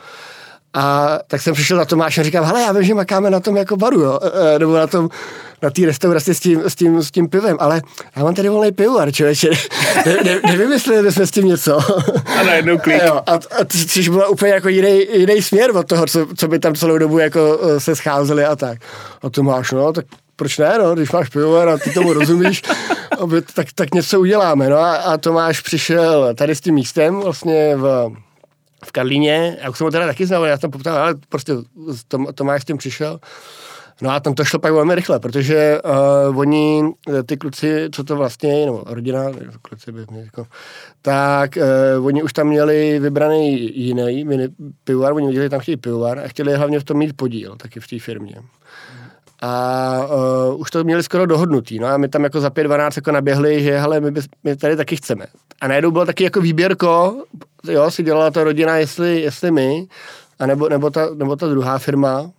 A tak jsem přišel za Tomášem a říkám, hele, já vím, že makáme na tom jako baru, jo? E, nebo na tom, na té restauraci s tím, s, tím, s tím pivem, ale já mám tady volný pivovar, člověče. Ne, ne, nevymysleli jsme s tím něco. A najednou klik. Jo, a, a což bylo úplně jako jiný, jiný směr od toho, co, co by tam celou dobu jako e, se scházeli a tak. A Tomáš, no, tak proč ne, no, když máš pivovar a ty tomu rozumíš, aby, tak, tak něco uděláme. No a, a Tomáš přišel tady s tím místem vlastně v v Karlíně, já už jsem ho teda taky znal, já jsem poptal, ale prostě Tom, Tomáš s tím přišel. No a tam to šlo pak velmi rychle, protože uh, oni, ty kluci, co to vlastně, nebo rodina, kluci by mě jako, tak uh, oni už tam měli vybraný jiný mini pivovar, oni viděli, tam chtějí pivovar a chtěli hlavně v tom mít podíl, taky v té firmě. A uh, už to měli skoro dohodnutý. No a my tam jako za 5-12 jako naběhli, že hele, my, by, my tady taky chceme. A najednou bylo taky jako výběrko, jo, si dělala ta rodina, jestli, jestli my, a nebo, nebo, ta, nebo ta druhá firma.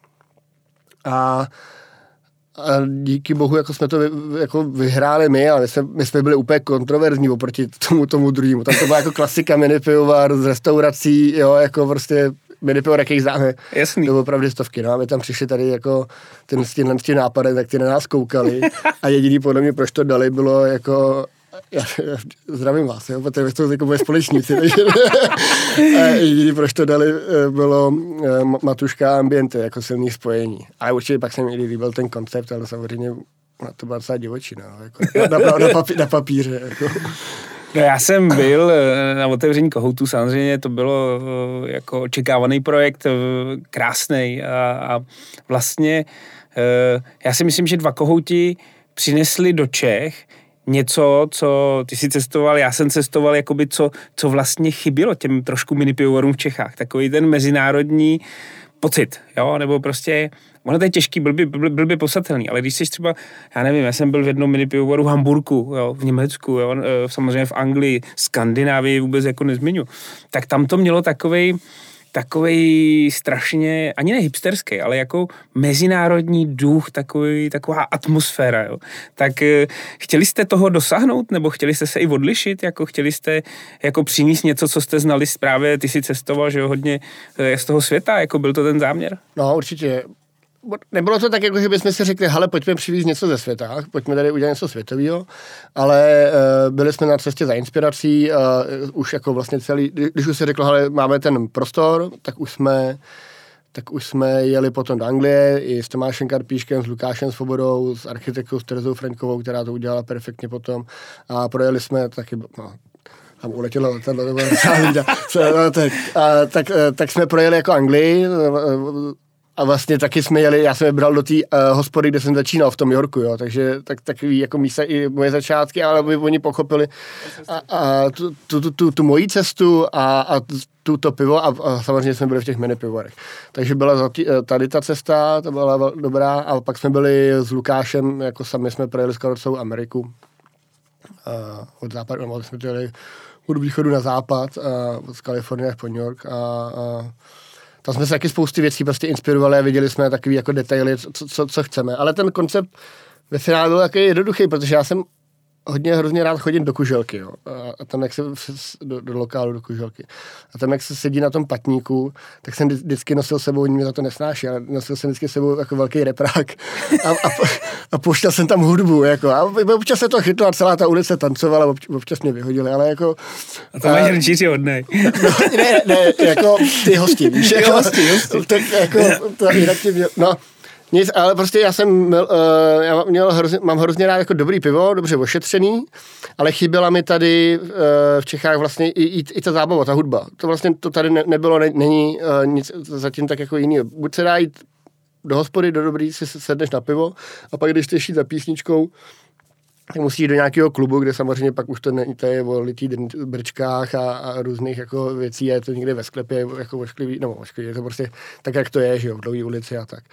A, a díky bohu, jako jsme to vy, jako vyhráli my, ale my jsme, my jsme byli úplně kontroverzní oproti tomu, tomu druhému. Tam to byla jako klasika mini pivovar z restaurací, jo, jako prostě mini pivo, jakých známe. Jasný. To bylo opravdu stovky, no a my tam přišli tady jako ten s tím, tím nápadem, tak ty na nás koukali a jediný podle mě, proč to dali, bylo jako já, já zdravím vás, jo, protože vy jste jako moje společníci, takže jediný, proč to dali, eh, bylo eh, Matuška a Ambiente jako silný spojení. Ale určitě pak se mi líbil ten koncept, ale samozřejmě to byla docela divočina, jako na, na, na, papí, na papíře. Jako. No já jsem byl eh, na otevření kohoutu, samozřejmě to bylo jako očekávaný projekt, krásný a, a vlastně já si myslím, že dva kohouti přinesli do Čech něco, co ty si cestoval, já jsem cestoval, jakoby co, co vlastně chybělo těm trošku mini pivovarům v Čechách. Takový ten mezinárodní pocit, jo, nebo prostě, ono to je těžký, byl by, by posatelný, ale když jsi třeba, já nevím, já jsem byl v jednom mini pivovaru v Hamburku, jo, v Německu, jo, e, samozřejmě v Anglii, Skandinávii vůbec jako nezmiňu, tak tam to mělo takovej, takový strašně, ani ne hipsterský, ale jako mezinárodní duch, takový, taková atmosféra. Jo. Tak eh, chtěli jste toho dosáhnout, nebo chtěli jste se i odlišit, jako chtěli jste jako přinést něco, co jste znali právě, ty si cestoval, že jo, hodně eh, z toho světa, jako byl to ten záměr? No určitě nebylo to tak, jako že bychom si řekli, hele, pojďme přivízt něco ze světa, pojďme tady udělat něco světového, ale uh, byli jsme na cestě za inspirací, uh, už jako vlastně celý, když už si řekl, hele, máme ten prostor, tak už jsme tak už jsme jeli potom do Anglie i s Tomášem Karpíškem, s Lukášem Svobodou, s architektkou, s Terezou Frankovou, která to udělala perfektně potom. A projeli jsme taky, no, tam uletělo letadlo, nebo tak, a, tak, eh, tak jsme projeli jako Anglii, a vlastně taky jsme jeli, já jsem je bral do té uh, hospody, kde jsem začínal v tom Yorku, jo, takže tak, takový jako místa i moje začátky, ale aby oni pochopili a, a tu, tu, tu, tu, tu moji cestu a, a tuto pivo a, a samozřejmě jsme byli v těch mini pivovarech. Takže byla eh, tady ta cesta, to byla dobrá a pak jsme byli s Lukášem, jako sami jsme projeli skoro celou Ameriku. Uh, od západu, no, jsme jeli od východu na západ, uh, z Kalifornie po New York a, a tam jsme se taky spousty věcí prostě inspirovali a viděli jsme takový jako detaily, co, co, co chceme. Ale ten koncept ve finále byl takový jednoduchý, protože já jsem hodně hrozně rád chodím do kuželky, jo. A tam, jak se, do, do lokálu, do kuželky. A tam, jak se sedí na tom patníku, tak jsem vždycky nosil sebou, oni mě za to nesnáší, ale nosil jsem vždycky sebou jako velký reprák a, a, a pouštěl jsem tam hudbu, jako. A občas se to chytlo a celá ta ulice tancovala, obč, občas mě vyhodili, ale jako... A to máš řečíři hodnej. No, ne, ne, jako ty hosti, víš, jako, hosti, hosti. Tak jako, to jinak mě, no, nic, ale prostě já jsem uh, já měl hrozně, mám hrozně rád jako dobrý pivo, dobře ošetřený, ale chyběla mi tady uh, v Čechách vlastně i, i, i ta zábava, ta hudba. To vlastně to tady ne, nebylo, ne, není uh, nic zatím tak jako jiný. Buď se dá jít do hospody, do dobrý, si sedneš na pivo a pak když jít za písničkou, tak musíš jít do nějakého klubu, kde samozřejmě pak už to, není, to je o litý brčkách a, a, různých jako věcí a je to někde ve sklepě jako ošklivý, no ošklivý, je to prostě tak, jak to je, že jo, v dlouhé ulici a tak.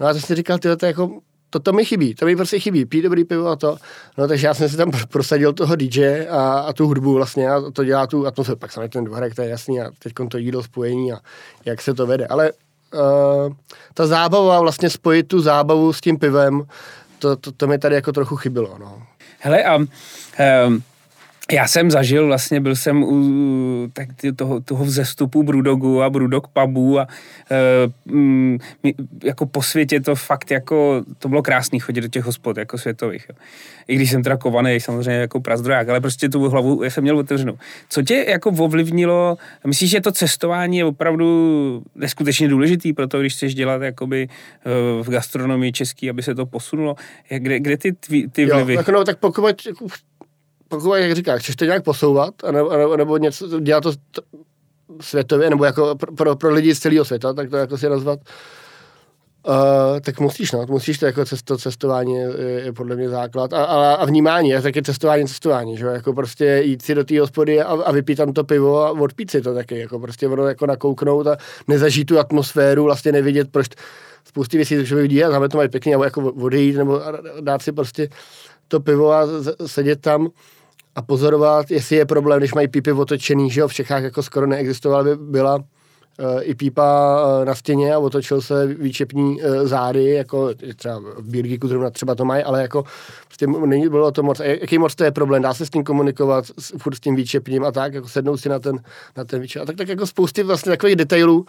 No a to jsem říkal, tyhle, to jako, to, to mi chybí, to mi prostě chybí, pít dobrý pivo a to. No takže já jsem si tam prosadil toho DJ a, a tu hudbu vlastně a to dělá tu atmosféru. Pak samozřejmě ten dvorek, to je jasný a teď to jídlo spojení a jak se to vede. Ale uh, ta zábava, vlastně spojit tu zábavu s tím pivem, to, to, to mi tady jako trochu chybilo. No. Hele a um, já jsem zažil, vlastně byl jsem u tak toho, toho vzestupu Brudogu a Brudog pubu a e, m, jako po světě to fakt jako, to bylo krásný chodit do těch hospod jako světových. Jo. I když jsem teda kovaný, samozřejmě jako prazdroják, ale prostě tu hlavu já jsem měl otevřenou. Co tě jako ovlivnilo, myslíš, že to cestování je opravdu neskutečně důležitý pro to, když chceš dělat jakoby e, v gastronomii český, aby se to posunulo? Kde, kde ty, ty vlivy? Jo, tak, no, tak pokud pokud, jak říkáš, chceš to nějak posouvat, nebo, nebo něco, dělat to světově, nebo jako pro, pro lidi z celého světa, tak to jako si nazvat, Uh, tak musíš, no, musíš to jako cesto, cestování je, je, podle mě základ. A, a, a vnímání, je taky cestování, cestování, že jako prostě jít si do té hospody a, a vypít tam to pivo a odpít si to taky, jako prostě ono jako nakouknout a nezažít tu atmosféru, vlastně nevidět, proč spousty věcí, člověk vidí a to mají pěkně, nebo jako odejít, nebo dát si prostě to pivo a sedět tam a pozorovat, jestli je problém, když mají pípy otočený, že jo, v Čechách jako skoro neexistovala, by byla uh, i pípa uh, na stěně a otočil se výčepní uh, zády, jako třeba v Birgiku zrovna třeba to mají, ale jako prostě není bylo to moc, jaký moc to je problém, dá se s tím komunikovat, s, furt s tím výčepním a tak, jako sednout si na ten, na ten výčep. A tak, tak jako spousty vlastně takových detailů,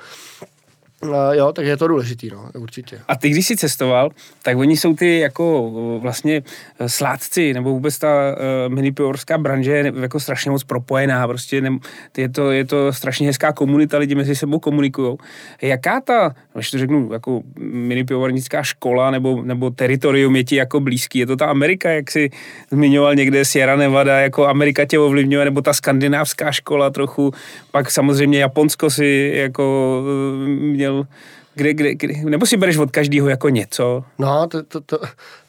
Uh, jo, tak je to důležitý, no, určitě. A ty, když jsi cestoval, tak oni jsou ty jako vlastně e, sládci, nebo vůbec ta uh, minipiorská branže je jako strašně moc propojená, prostě ne, je, to, je to strašně hezká komunita, lidi mezi sebou komunikují. Jaká ta, když to řeknu, jako minipivovarnická škola nebo, nebo teritorium je ti jako blízký? Je to ta Amerika, jak jsi zmiňoval někde Sierra Nevada, jako Amerika tě ovlivňuje, nebo ta skandinávská škola trochu, pak samozřejmě Japonsko si jako mě měl, kde, kde, kde, nebo si bereš od každého jako něco? No, to, to, to,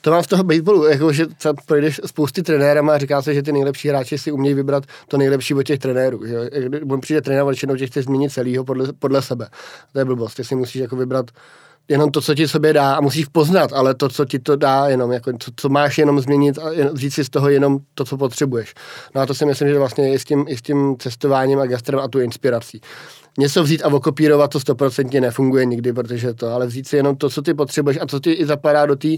to mám z toho baseballu, jako, že projdeš spousty trenérama a říká se, že ty nejlepší hráči si umějí vybrat to nejlepší od těch trenérů. Že? Když přijde trenér, většinou těch chce změnit celýho podle, podle sebe. To je blbost, ty si musíš jako vybrat jenom to, co ti sobě dá a musíš poznat, ale to, co ti to dá, jenom jako, co, co máš jenom změnit a jen, říct si z toho jenom to, co potřebuješ. No a to si myslím, že vlastně i s tím, i s tím cestováním a gastrem a tu inspirací něco vzít a okopírovat to stoprocentně nefunguje nikdy, protože to, ale vzít si jenom to, co ty potřebuješ a co ti i zapadá do té uh,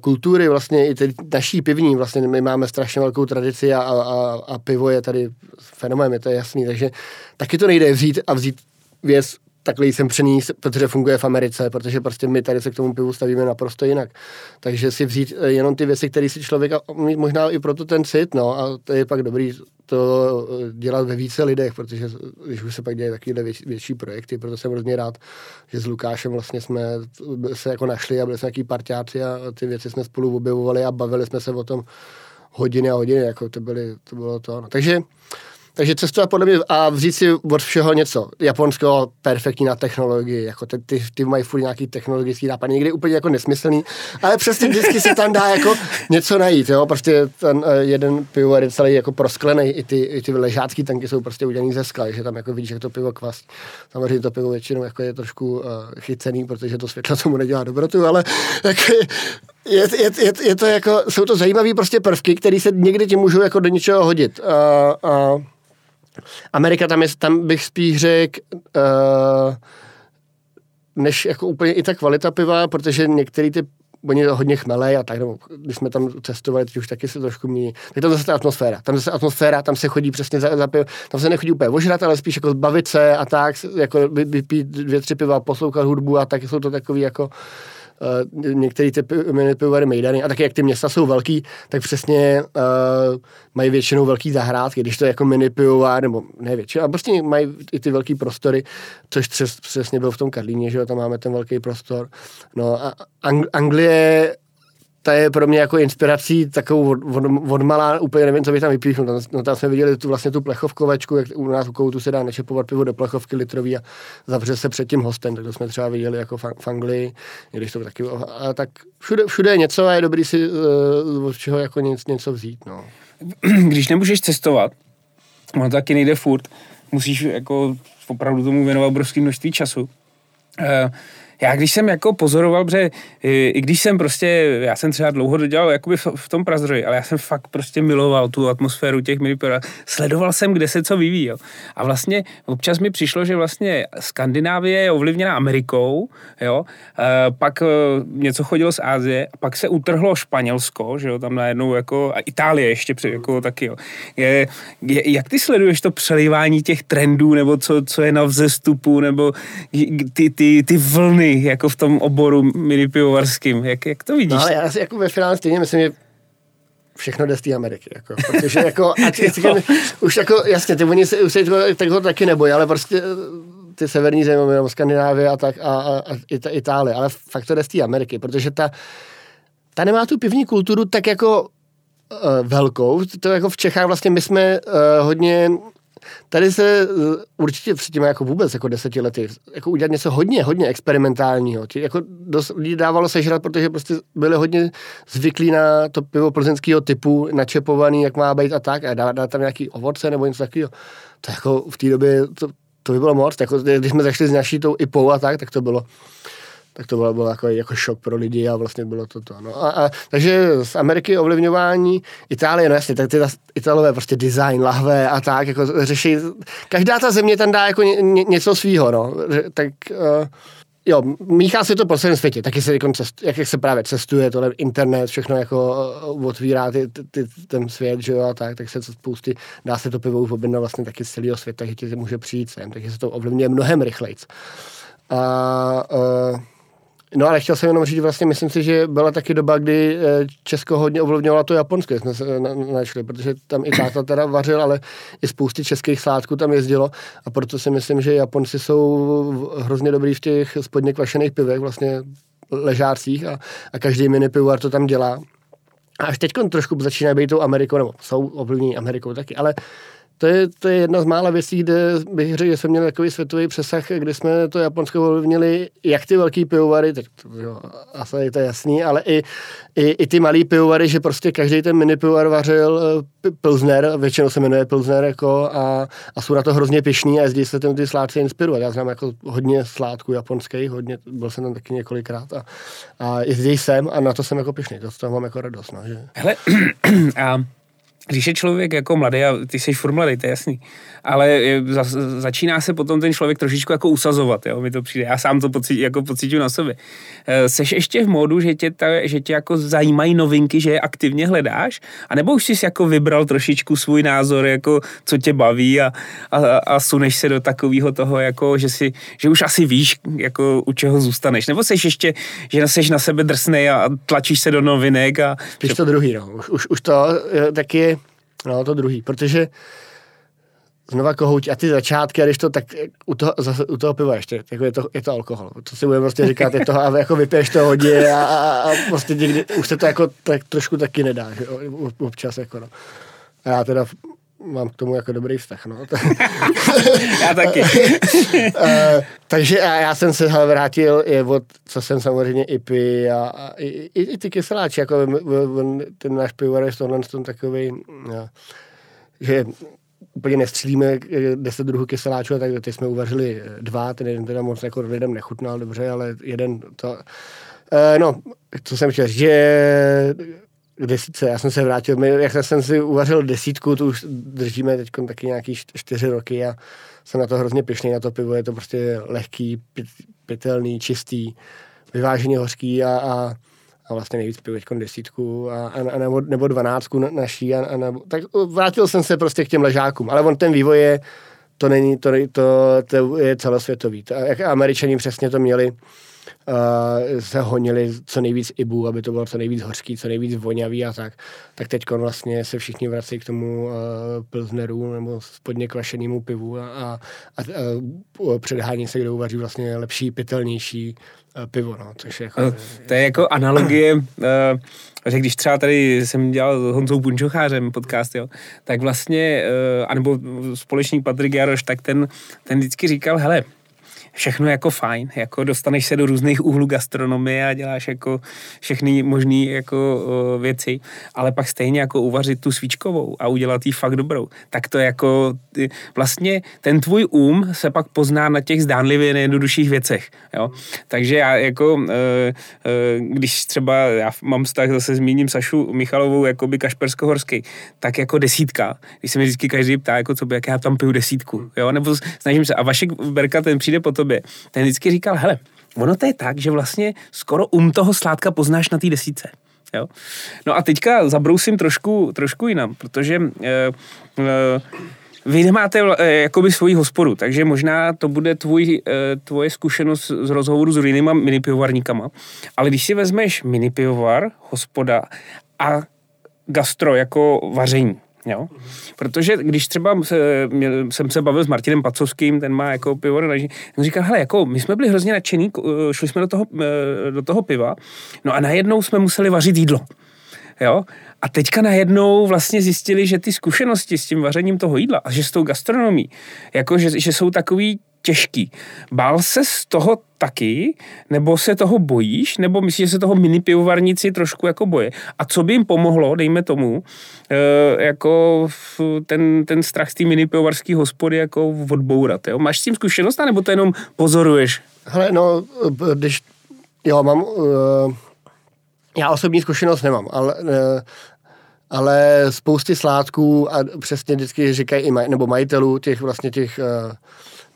kultury, vlastně i ty naší pivní, vlastně my máme strašně velkou tradici a, a, a pivo je tady fenomén, je to jasný, takže taky to nejde vzít a vzít věc, takhle jsem přenést, protože funguje v Americe, protože prostě my tady se k tomu pivu stavíme naprosto jinak. Takže si vzít eh, jenom ty věci, které si člověk, možná i proto ten cit, no, a to je pak dobrý to eh, dělat ve více lidech, protože když už se pak dělají takovéhle větší, větší projekty, proto jsem hrozně rád, že s Lukášem vlastně jsme se jako našli a byli jsme nějaký partiáci a ty věci jsme spolu objevovali a bavili jsme se o tom hodiny a hodiny, jako to, byly, to bylo to. No. Takže takže cestovat podle mě a vzít si od všeho něco. Japonsko perfektní na technologii, jako ty, ty, ty mají furt nějaký technologický nápad, někdy úplně jako nesmyslný, ale přesně vždycky se tam dá jako něco najít, jo, prostě ten uh, jeden pivovar je celý jako prosklený, i ty, i ty ležácký tanky jsou prostě udělaný ze skal, že tam jako vidíš, jak to pivo kvas. Samozřejmě to pivo většinou jako je trošku uh, chycený, protože to světlo tomu nedělá dobrotu, ale jako je, je, je, je, to jako, jsou to zajímavé prostě prvky, které se někdy ti můžou jako do něčeho hodit. Uh, uh, Amerika tam, je, tam bych spíš řekl, uh, než jako úplně i ta kvalita piva, protože některý ty oni hodně chmelej a tak, nebo když jsme tam cestovali, teď už taky se trošku mění. Tak tam zase ta atmosféra. Tam zase atmosféra, tam se chodí přesně za, za pivo, tam se nechodí úplně ožrat, ale spíš jako zbavit se a tak, jako vypít dvě, tři piva, poslouchat hudbu a tak jsou to takový jako uh, některé ty mini pivovary Mejdany a taky jak ty města jsou velký, tak přesně uh, mají většinou velký zahrádky, když to je jako mini pivovar, nebo ne většinou, a prostě mají i ty velký prostory, což přes, přesně bylo v tom Karlíně, že jo, tam máme ten velký prostor. No a Ang- Anglie ta je pro mě jako inspirací takovou od, od, od malá, úplně nevím, co bych tam vypíchnul. Tam, no, tam jsme viděli tu, vlastně tu plechovkovačku, jak u nás u koutu se dá nečepovat pivo do plechovky litrový a zavře se před tím hostem, tak to jsme třeba viděli jako v Anglii, když to taky, a tak všude, všude je něco a je dobrý si uh, od čeho jako něco, něco vzít. No. Když nemůžeš cestovat, ono taky nejde furt, musíš jako opravdu tomu věnovat obrovské množství času. Uh, já když jsem jako pozoroval, že i když jsem prostě, já jsem třeba dlouho dodělal jakoby v, v tom Prazdroji, ale já jsem fakt prostě miloval tu atmosféru těch minipora. Sledoval jsem, kde se co vyvíjí. Jo. A vlastně občas mi přišlo, že vlastně Skandinávie je ovlivněna Amerikou, jo. E, pak e, něco chodilo z Ázie, pak se utrhlo Španělsko, že jo, tam najednou jako, a Itálie ještě při, jako taky, jo. Je, je, jak ty sleduješ to přelívání těch trendů, nebo co, co je na vzestupu, nebo ty, ty, ty vlny jako v tom oboru mini pivovarským. Jak, jak to vidíš? No, ale já si jako ve finále stejně myslím, že všechno jde z té Ameriky, jako, protože jako, ať, už jako, jasně, ty oni se, už se toho taky nebojí, ale prostě ty severní země, nebo Skandinávie a tak, a, a, a Itálie, ale fakt to jde z té Ameriky, protože ta, ta nemá tu pivní kulturu tak jako uh, velkou, to jako v Čechách vlastně my jsme uh, hodně tady se eh, určitě před těmi jako vůbec jako deseti lety jako udělat něco hodně, hodně experimentálního. Tí, jako dost lidí dávalo sežrat, protože prostě byli hodně zvyklí na to pivo plzeňského typu, načepovaný, jak má být a tak, a dát, dát tam nějaký ovoce nebo něco takového. To jako v té době, to, to by bylo moc. Jako, když jsme zašli s naší tou IPou a tak, tak to bylo tak to bylo, bylo jako, jako šok pro lidi a vlastně bylo to to. No. A, a, takže z Ameriky ovlivňování Itálie, no jasně, tak ty Italové prostě design, lahve a tak, jako řeší, každá ta země tam dá jako ně, ně, něco svýho, no. Tak uh, jo, míchá se to po celém světě, taky se jako cest, jak se právě cestuje, tohle internet, všechno jako uh, otvírá ty, ty, ten svět, že jo, a tak, tak se to spousty, dá se to pivo už objednat vlastně taky z celého světa, že ti může přijít sem, takže se to ovlivňuje mnohem rychleji. A uh, No ale chtěl jsem jenom říct, vlastně myslím si, že byla taky doba, kdy eh, Česko hodně ovlivňovalo to japonské, jsme se našli, protože tam i táta teda vařil, ale i spousty českých sládků tam jezdilo a proto si myslím, že Japonci jsou hrozně dobrý v těch spodně kvašených pivech, vlastně ležácích a, a každý mini pivovar to tam dělá. A až teď trošku začíná být tou Amerikou, nebo jsou ovlivnění Amerikou taky, ale to je, to je jedna z mála věcí, kde bych řekl, že jsme měli takový světový přesah, kde jsme to Japonsko ovlivnili, jak ty velký pivovary, tak to, jo, asi je to jasný, ale i, i, i ty malý pivovary, že prostě každý ten mini pivovar vařil eh, Pilsner, většinou se jmenuje Pilsner, jako, a, a jsou na to hrozně pišný a jezdí se tím ty sládci inspirovat. Já znám jako hodně sládků japonských, hodně, byl jsem tam taky několikrát a, a jezdí sem a na to jsem jako pišný, to, to mám jako radost. No, že... Hele, a když je člověk jako mladý, a ty jsi furt mladý, to je jasný, ale za, začíná se potom ten člověk trošičku jako usazovat, jo, mi to přijde, já sám to pocít, jako pocituju na sobě. Eh, seš ještě v módu, že tě, ta, že tě jako zajímají novinky, že je aktivně hledáš, a nebo už jsi jako vybral trošičku svůj názor, jako co tě baví a, a, a suneš se do takového toho, jako že, si, že už asi víš, jako u čeho zůstaneš, nebo seš ještě, že seš na sebe drsnej a tlačíš se do novinek a... Víš to druhý, no. Už, už, už to taky No, to druhý, protože znova kohouť a ty začátky, a když to tak u toho, zase, u toho piva ještě, jako je to, je to alkohol. To si budeme prostě říkat, je to, a jako vypiješ to hodně a, a, a, prostě někdy, už se to jako tak trošku taky nedá, že, občas jako no. A já teda mám k tomu jako dobrý vztah. No. já taky. uh, takže já, já jsem se vrátil i od, co jsem samozřejmě i pí a, a i, i, i, ty kyseláči, jako ten náš pivovar je tohle takový, no, že úplně nestřílíme 10 druhů kyseláčů, tak ty jsme uvařili dva, ten jeden teda moc jako lidem nechutnal dobře, ale jeden to... Uh, no, co jsem chtěl že desítce, já jsem se vrátil, my, jak jsem si uvařil desítku, tu už držíme teď taky nějaký čtyři roky a jsem na to hrozně pišný, na to pivo, je to prostě lehký, pitelný, čistý, vyváženě hořký a, a, a vlastně nejvíc piju teď desítku a, a, a nebo, nebo dvanáctku naší. A, a nebo, tak vrátil jsem se prostě k těm ležákům, ale on ten vývoj je, to není, to, to, to je celosvětový. To, jak američani přesně to měli, uh, se honili co nejvíc ibu, aby to bylo co nejvíc hořký, co nejvíc vonavý a tak. Tak teď vlastně se všichni vrací k tomu uh, pilsneru nebo spodně kvašenému pivu a, a, a uh, předhání se, kde uvaří vlastně lepší, pitelnější pivo. No, což je jako, to je jako analogie, uh, že když třeba tady jsem dělal s Honzou Punčochářem podcast, jo, tak vlastně, uh, anebo společný Patrik Jaroš, tak ten, ten vždycky říkal, hele, všechno jako fajn, jako dostaneš se do různých úhlů gastronomie a děláš jako všechny možné jako věci, ale pak stejně jako uvařit tu svíčkovou a udělat jí fakt dobrou, tak to jako ty, vlastně ten tvůj um se pak pozná na těch zdánlivě nejjednodušších věcech, jo. Takže já jako, uh, uh, když třeba já mám vztah, zase zmíním Sašu Michalovou, jako by Kašpersko-Horský, tak jako desítka, když se mi vždycky každý ptá, jako co by, jak já tam piju desítku, jo, nebo snažím se. A Vašek Berka, ten přijde potom tobě, ten vždycky říkal, hele, ono to je tak, že vlastně skoro um toho sládka poznáš na té desíce. Jo? No a teďka zabrousím trošku, trošku jinam, protože e, e, vy nemáte e, jakoby svoji hospodu, takže možná to bude tvůj, e, tvoje zkušenost z rozhovoru s jinýma minipivovarníkama, ale když si vezmeš minipivovar, hospoda a gastro jako vaření, Jo? Protože když třeba se, jsem se bavil s Martinem Pacovským, ten má jako pivo na on říkal, hele, jako my jsme byli hrozně nadšení, šli jsme do toho, eh, do toho piva, no a najednou jsme museli vařit jídlo. Jo? A teďka najednou vlastně zjistili, že ty zkušenosti s tím vařením toho jídla a že s tou gastronomí, jako že, že jsou takový těžký. Bál se z toho taky, nebo se toho bojíš, nebo myslíš, že se toho mini pivovarníci trošku jako boje? A co by jim pomohlo, dejme tomu, e, jako ten, ten strach z té mini pivovarské hospody jako odbourat, jo? Máš s tím zkušenost, nebo to jenom pozoruješ? Hele, no, když, jo, mám, uh, já osobní zkušenost nemám, ale uh, ale spousty sládků a přesně vždycky říkají i maj, nebo majitelů těch vlastně těch uh,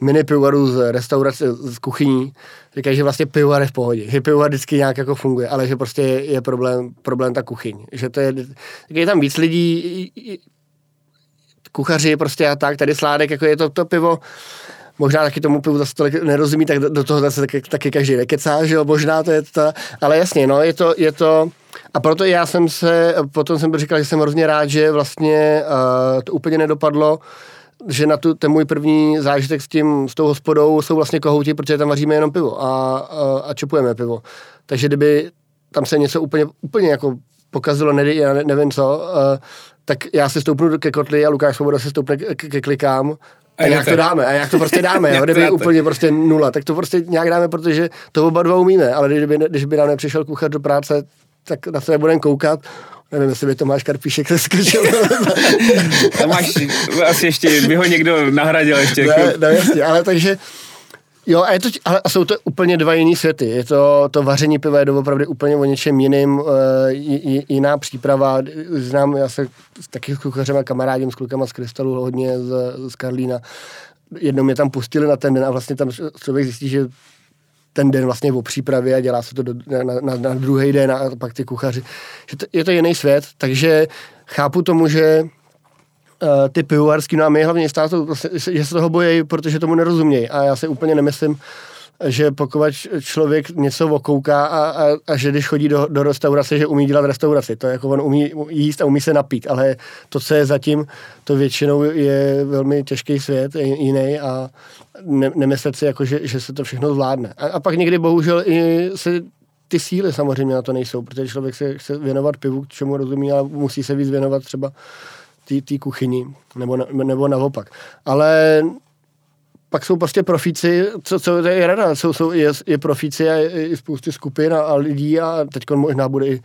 mini pivovarů z restaurace, z kuchyní, říkají, že vlastně pivovar je v pohodě, že pivovar vždycky nějak jako funguje, ale že prostě je, problém, problém ta kuchyň, že to je, je tam víc lidí, kuchaři prostě a tak, tady sládek, jako je to, to pivo, možná taky tomu pivu zase tolik nerozumí, tak do toho zase taky, taky každý nekecá, že jo, možná to je to, ale jasně, no, je to, je to, a proto já jsem se, potom jsem říkal, že jsem hrozně rád, že vlastně uh, to úplně nedopadlo, že na tu, ten můj první zážitek s tím, s tou hospodou jsou vlastně kohouti, protože tam vaříme jenom pivo a, a, a čepujeme pivo. Takže kdyby tam se něco úplně, úplně jako pokazilo, ne, já ne, nevím co, uh, tak já se stoupnu ke kotli a Lukáš Svoboda se stoupne ke, ke klikám. A, a jak to dáme, a jak to prostě dáme, jo, kdyby úplně prostě nula, tak to prostě nějak dáme, protože to oba dva umíme, ale když by, když by nám nepřišel kuchař do práce, tak na sebe budeme koukat, Nevím, jestli by Tomáš Karpíšek skočil. Tomáš, asi ještě by ho někdo nahradil ještě. Ne, ne, jasně, ale takže, Jo, a, je to, ale jsou to úplně dva jiný světy. Je to, to vaření piva je opravdu úplně o něčem jiným, uh, jiná příprava. Znám, já se taky s kuchařem a kamarádím, s klukama z Krystalu hodně z, z Karlína. Jednou mě tam pustili na ten den a vlastně tam člověk zjistí, že ten den vlastně o přípravě a dělá se to do, na, na, na druhý den a pak ty kuchaři. Že to, je to jiný svět, takže chápu tomu, že uh, ty pivovarský, no a my hlavně státu, vlastně, že se toho bojí, protože tomu nerozumějí a já si úplně nemyslím, že pokud člověk něco okouká a, a, a že když chodí do, do restaurace, že umí dělat restauraci. To je jako on umí jíst a umí se napít, ale to, co je zatím, to většinou je velmi těžký svět, jiný a ne, nemyslet si, jako, že, že se to všechno zvládne. A, a pak někdy bohužel i se ty síly samozřejmě na to nejsou, protože člověk se chce věnovat pivu, k čemu rozumí, ale musí se víc věnovat třeba té kuchyni, nebo, nebo naopak. Ale pak jsou prostě profíci, co, co je rada, jsou, jsou, je, je profíci a je, je spousty skupin a, a lidí a teď možná bude i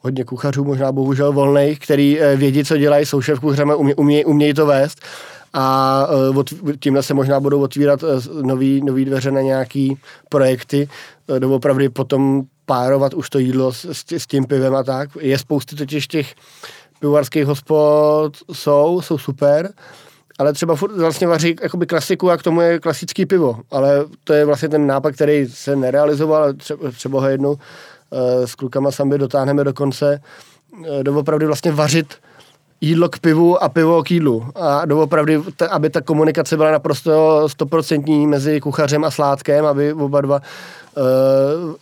hodně kuchařů, možná bohužel volných, který eh, vědí, co dělají, jsou šéf kuchařem umějí umě, uměj to vést a eh, tímhle se možná budou otvírat eh, nový, nový dveře na nějaký projekty, opravdu potom párovat už to jídlo s, s tím pivem a tak. Je spousty totiž těch pivovarských hospod, jsou, jsou super, ale třeba furt vlastně vaří jakoby klasiku a k tomu je klasický pivo. Ale to je vlastně ten nápad, který se nerealizoval, třeba, třeba ho jednou uh, s klukama sami dotáhneme do konce, uh, doopravdy vlastně vařit jídlo k pivu a pivo k jídlu. A doopravdy, aby ta komunikace byla naprosto stoprocentní mezi kuchařem a sládkem, aby oba dva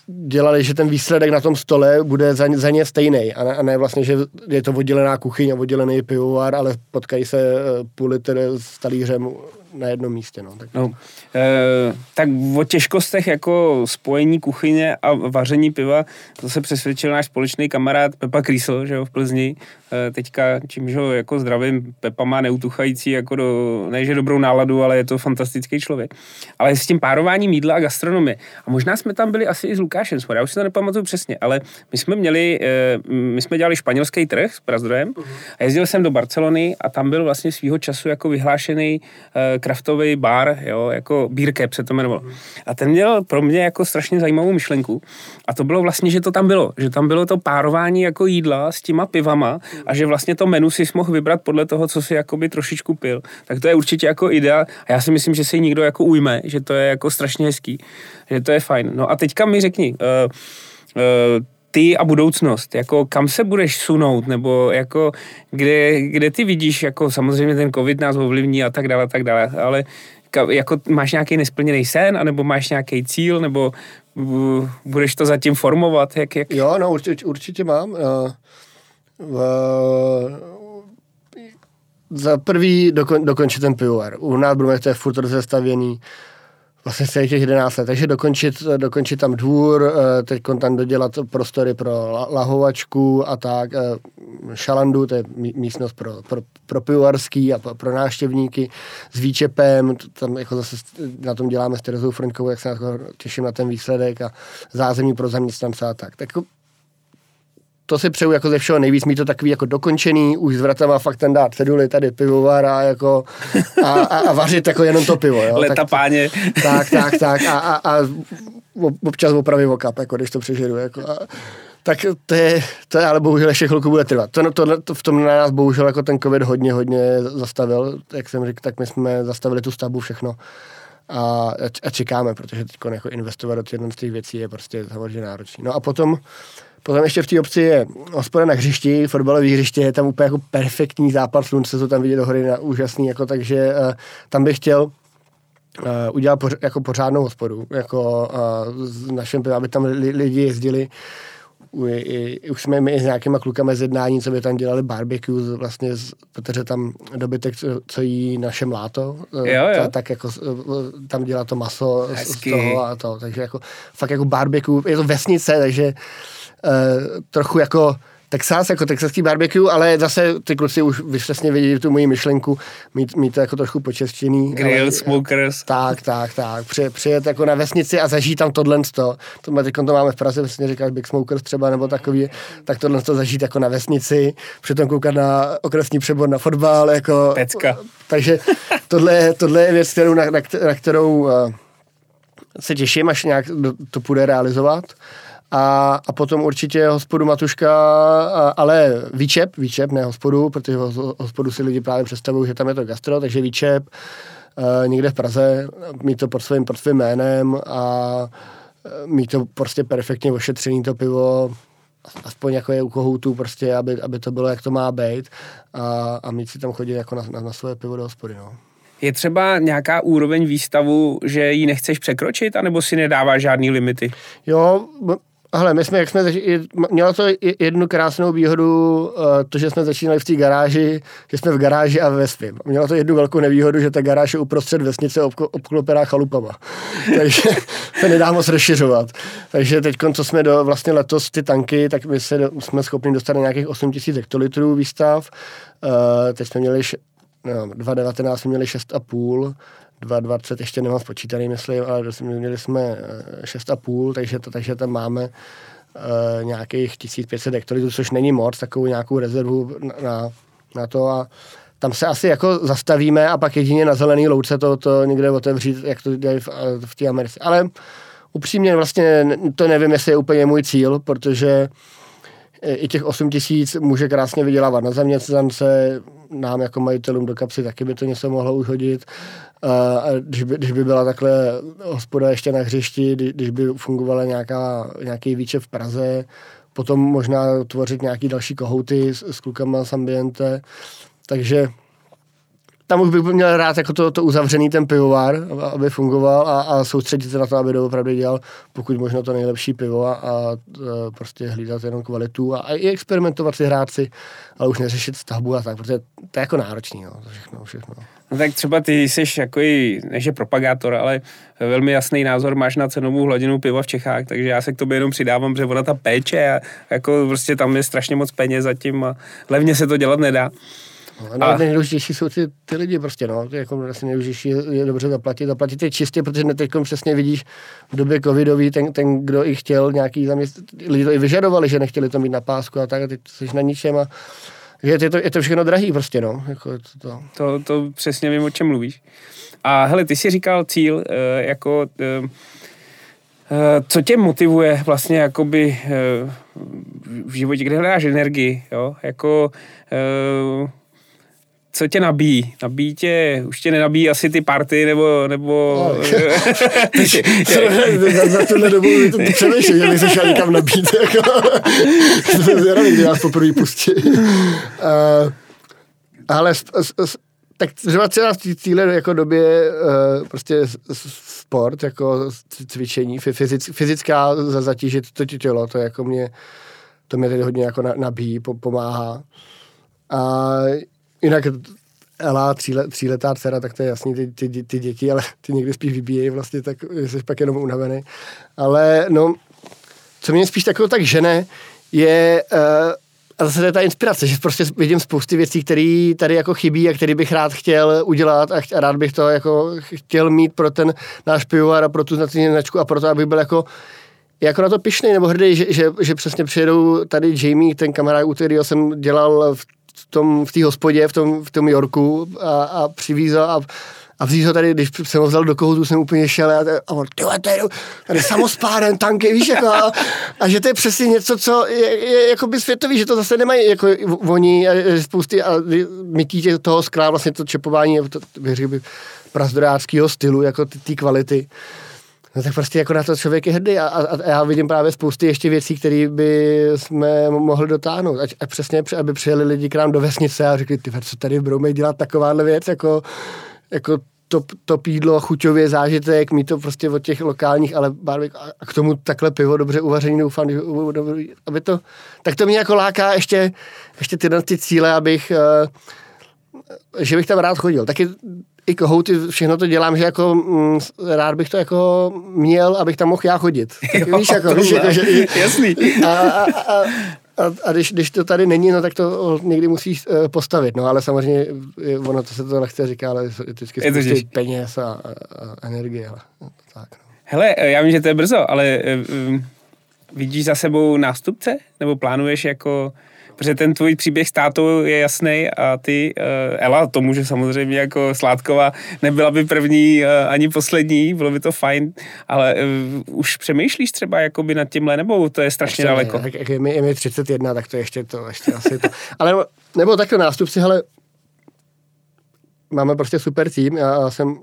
dělali, že ten výsledek na tom stole bude za, za ně stejný. A, ne, a ne vlastně, že je to oddělená kuchyň a oddělený pivovar, ale potkají se uh, půl litr s talířem na jednom místě. No. Tak. No, e, tak o těžkostech jako spojení kuchyně a vaření piva, to se přesvědčil náš společný kamarád Pepa Krýsl, že jo, v Plzni. E, teďka, čímž ho jako zdravím, Pepa má neutuchající, jako do, ne dobrou náladu, ale je to fantastický člověk. Ale s tím párováním jídla a gastronomie. A možná jsme tam byli asi i s Lukášem, já už si to nepamatuju přesně, ale my jsme měli, e, my jsme dělali španělský trh s Prazdrojem uh-huh. a jezdil jsem do Barcelony a tam byl vlastně svýho času jako vyhlášený e, kraftový bar, jo, jako Cap se to jmenovalo. A ten měl pro mě jako strašně zajímavou myšlenku. A to bylo vlastně, že to tam bylo. Že tam bylo to párování jako jídla s těma pivama a že vlastně to menu si mohl vybrat podle toho, co si jakoby trošičku pil. Tak to je určitě jako idea. A já si myslím, že si někdo jako ujme, že to je jako strašně hezký. Že to je fajn. No a teďka mi řekni, uh, uh, ty a budoucnost, jako kam se budeš sunout, nebo jako kde, kde ty vidíš, jako samozřejmě ten covid nás ovlivní a tak dále, a tak dále, ale jako máš nějaký nesplněný sen, anebo máš nějaký cíl, nebo budeš to zatím formovat? Jak, jak? Jo, no určitě, určitě mám. Uh, uh, za prvý dokon, dokončit ten pivovar. U nás budeme to je furt rozestavěný vlastně celých těch 11 let. Takže dokončit, dokončit tam dvůr, eh, teď tam dodělat prostory pro lahovačku a tak, eh, šalandu, to je místnost pro, pro, pro pivovarský a pro návštěvníky s výčepem, tam jako zase na tom děláme s Terezou Froňkovou, jak se na to těším na ten výsledek a zázemí pro zaměstnance a tak. Tak jako to si přeju jako ze všeho nejvíc, mít to takový jako dokončený, už s vratama fakt ten dát ceduly tady pivovar a jako a, a, a, vařit jako jenom to pivo. Jo? Leta tak, páně. Tak, tak, tak a, a, a občas opravy okap, jako když to přežeru. Jako a, tak to je, to je, ale bohužel ještě chvilku bude trvat. To, to, to, v tom na nás bohužel jako ten covid hodně, hodně zastavil. Jak jsem řekl, tak my jsme zastavili tu stavbu všechno a, a čekáme, protože teď jako investovat do těch věcí je prostě samozřejmě náročné. No a potom Potom ještě v té obci je hospoda na hřišti, fotbalové hřiště, je tam úplně jako perfektní západ slunce, to tam vidět do hory na úžasný, jako, takže uh, tam bych chtěl uh, udělat poř, jako pořádnou hospodu, jako uh, s našem, aby tam li, lidi jezdili, u, i, už jsme my s nějakýma klukama z jednání, co by tam dělali barbecue, vlastně, protože tam dobytek, co, co jí naše mláto, jo, jo. Ta, tak jako tam dělá to maso Hezky. z toho a to, takže jako fakt jako barbecue, je to vesnice, takže trochu jako Texas, jako texaský barbecue, ale zase ty kluci už přesně vidí tu moji myšlenku, mít, mít to jako trochu počeštěný. Grill, ale, smokers. Tak, tak, tak. Při, přijet jako na vesnici a zažít tam tohle. To, to, teď to máme v Praze, přesně říkáš Big Smokers třeba, nebo takový, tak tohle to zažít jako na vesnici, přitom koukat na okresní přebor na fotbal, jako... Pecka. Takže tohle, tohle je věc, kterou, na, na, na kterou uh, se těším, až nějak to půjde realizovat a, a potom určitě hospodu Matuška, a, ale výčep, výčep, ne hospodu, protože hospodu si lidi právě představují, že tam je to gastro, takže výčep uh, někde v Praze, mít to pod svým, pod svým jménem a e, mít to prostě perfektně ošetřený to pivo, aspoň jako je u kohoutů, prostě, aby, aby to bylo, jak to má být a, a mít si tam chodit jako na, na, na svoje pivo do hospody, no. Je třeba nějaká úroveň výstavu, že ji nechceš překročit, anebo si nedává žádný limity? Jo, hele, my jsme, jak jsme začali, mělo to jednu krásnou výhodu, eh, to, že jsme začínali v té garáži, že jsme v garáži a ve svým. Mělo to jednu velkou nevýhodu, že ta garáž je uprostřed vesnice obklopená chalupama. Takže se nedá moc rozšiřovat. Takže teď, co jsme do, vlastně letos ty tanky, tak my se, jsme schopni dostat na nějakých 8000 hektolitrů výstav. Uh, teď jsme měli, no, 2019 jsme měli 6,5 2,20 ještě nemám spočítaný, myslím, ale měli jsme 6,5, eh, takže, takže tam máme uh, nějakých 1500 hektolitrů, což není moc, takovou nějakou rezervu na, na to a tam se asi jako zastavíme a pak jedině na zelený louce to, to někde otevřít, jak to dělají v, eh, v té Americe. Ale upřímně vlastně to nevím, jestli je úplně můj cíl, protože i těch 8 tisíc může krásně vydělávat na zaměstnance, nám jako majitelům do kapsy taky by to něco mohlo uhodit. A když by, když by byla takhle hospoda ještě na hřišti, když by fungovala nějaká, nějaký výčep v Praze, potom možná tvořit nějaký další kohouty s, s klukama z ambiente. Takže tam už bych měl rád jako to, to uzavřený ten pivovar, aby fungoval a, a soustředit se na to, aby doopravdy dělal pokud možno to nejlepší pivo a, a prostě hlídat jenom kvalitu a, a i experimentovat si hrát si, ale už neřešit stavbu a tak, protože to je jako náročný, no, to všechno, všechno. No tak třeba ty jsi jako i, než je propagátor, ale velmi jasný názor máš na cenovou hladinu piva v Čechách, takže já se k tobě jenom přidávám, že ona ta péče a jako prostě tam je strašně moc peněz zatím a levně se to dělat nedá. No, a nejdůležitější jsou ty, ty lidi prostě, no. To je jako asi nejdůležitější je, dobře zaplatit. Zaplatit je čistě, protože teď přesně vidíš v době covidový, ten, ten, kdo i chtěl nějaký zaměst... lidi to i vyžadovali, že nechtěli to mít na pásku a tak, a teď jsi na ničem a je to, je to všechno drahý prostě, no. Jako to, to. To, to přesně vím, o čem mluvíš. A hele, ty jsi říkal cíl, uh, jako uh, co tě motivuje vlastně jakoby v životě, kde hledáš energii, jo? Jako co tě nabíjí? Nabíjí tě, už tě nenabíjí asi ty party, nebo... nebo... No, za, za tuhle dobu to přemýšlím, že se šel někam nabít. Jako. Jsem zvědavý, kdy vás poprvé pustí. Uh, ale s, s, s, tak třeba třeba v cíle jako době uh, prostě sport, jako cvičení, fyzic, fyzická zatížit to tělo, to jako mě, to mě tedy hodně jako nabíjí, pomáhá. A Jinak Ela, tříle, tříletá dcera, tak to je jasný, ty, ty, ty děti, ale ty někdy spíš vybíjejí vlastně, tak jsi pak jenom unavený. Ale no, co mě spíš takovou tak žene, je uh, a zase to je ta inspirace, že prostě vidím spousty věcí, které tady jako chybí a které bych rád chtěl udělat a, ch- a rád bych to jako chtěl mít pro ten náš pivovar a pro tu značku a pro to, aby byl jako jako na to pišný nebo hrdý, že, že, že přesně přijedou tady Jamie, ten kamarád, u kterého jsem dělal v tom, v té hospodě, v tom, v tom Yorku a, a přivízal a, a vzít ho tady, když jsem ho vzal do kohutu, jsem úplně šel a, a on, tyhle, tady, tady samospáden, tanky, víš, jako, a, a, že to je přesně něco, co je, je jako by světový, že to zase nemají jako oni a spousty a mytí toho skla, vlastně to čepování, to, bych řekl, prazdoráckého stylu, jako ty kvality. No tak prostě jako na to člověk je hrdý a, a, a já vidím právě spousty ještě věcí, které by jsme mohli dotáhnout. A, a přesně, aby přijeli lidi k nám do vesnice a řekli, ty co tady v Broumej dělat takováhle věc, jako, jako to, to pídlo, chuťově zážitek, mít to prostě od těch lokálních, ale a k tomu takhle pivo dobře uvařený, doufám, aby to, tak to mě jako láká ještě, ještě tyhle ty cíle, abych, uh, že bych tam rád chodil. Taky i kohouty, všechno to dělám, že jako mm, rád bych to jako měl, abych tam mohl já chodit. Tak jo, víš, jako, víš, jako, že, jasný. A, a, a, a, a když, když to tady není, no tak to někdy musíš uh, postavit, no ale samozřejmě ono to se to nechce říká, ale je vždycky to peněz a, a, a energie. Ale, no, tak, no. Hele, já vím, že to je brzo, ale uh, vidíš za sebou nástupce? Nebo plánuješ jako protože ten tvůj příběh s tátou je jasný a ty, uh, Ela, to může samozřejmě jako Sládková, nebyla by první uh, ani poslední, bylo by to fajn, ale uh, už přemýšlíš třeba jakoby nad tímhle, nebo to je strašně ještě daleko? Ne, jak je mi, je mi 31, tak to ještě to, ještě asi to. Ale nebo, nebo takhle nástupci, hele, máme prostě super tým, já jsem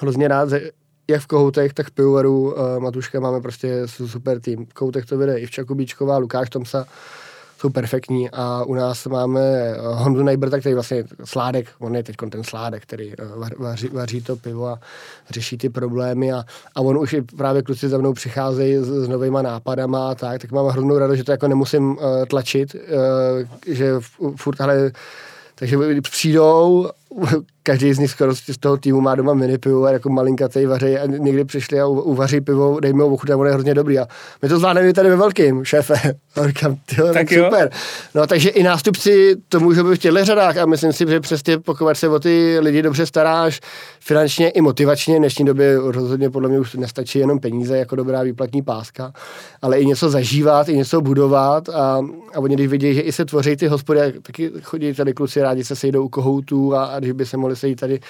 hrozně rád, že jak v Kohoutech, tak v Pivovaru uh, Matuška máme prostě super tým. Koutek to vede Ivča Kubíčková, Lukáš Tomsa, jsou perfektní a u nás máme Hondu Nejbrta, který vlastně sládek, on je teď ten sládek, který vaří, vaří to pivo a řeší ty problémy a, a on už i právě kluci za mnou přicházejí s, s novýma nápadama a tak, tak mám hroznou radost, že to jako nemusím uh, tlačit, uh, že furt, ale takže přijdou, každý z nich skoro z toho týmu má doma mini pivo a jako malinkatej vaří a někdy přišli a uvaří pivo, dej mi ho ochutnat, on je hrozně dobrý a my to zvládneme tady ve velkým, šéfe. A říkám, tyjo, tak super. No takže i nástupci to můžou být v těchto řadách a myslím si, že přesně pokud se o ty lidi dobře staráš, finančně i motivačně, v dnešní době rozhodně podle mě už nestačí jenom peníze jako dobrá výplatní páska, ale i něco zažívat, i něco budovat a, a oni když vidí, že i se tvoří ty hospody, taky chodí tady kluci rádi se sejdou u kohoutů a, a když by se mohli sejít tady.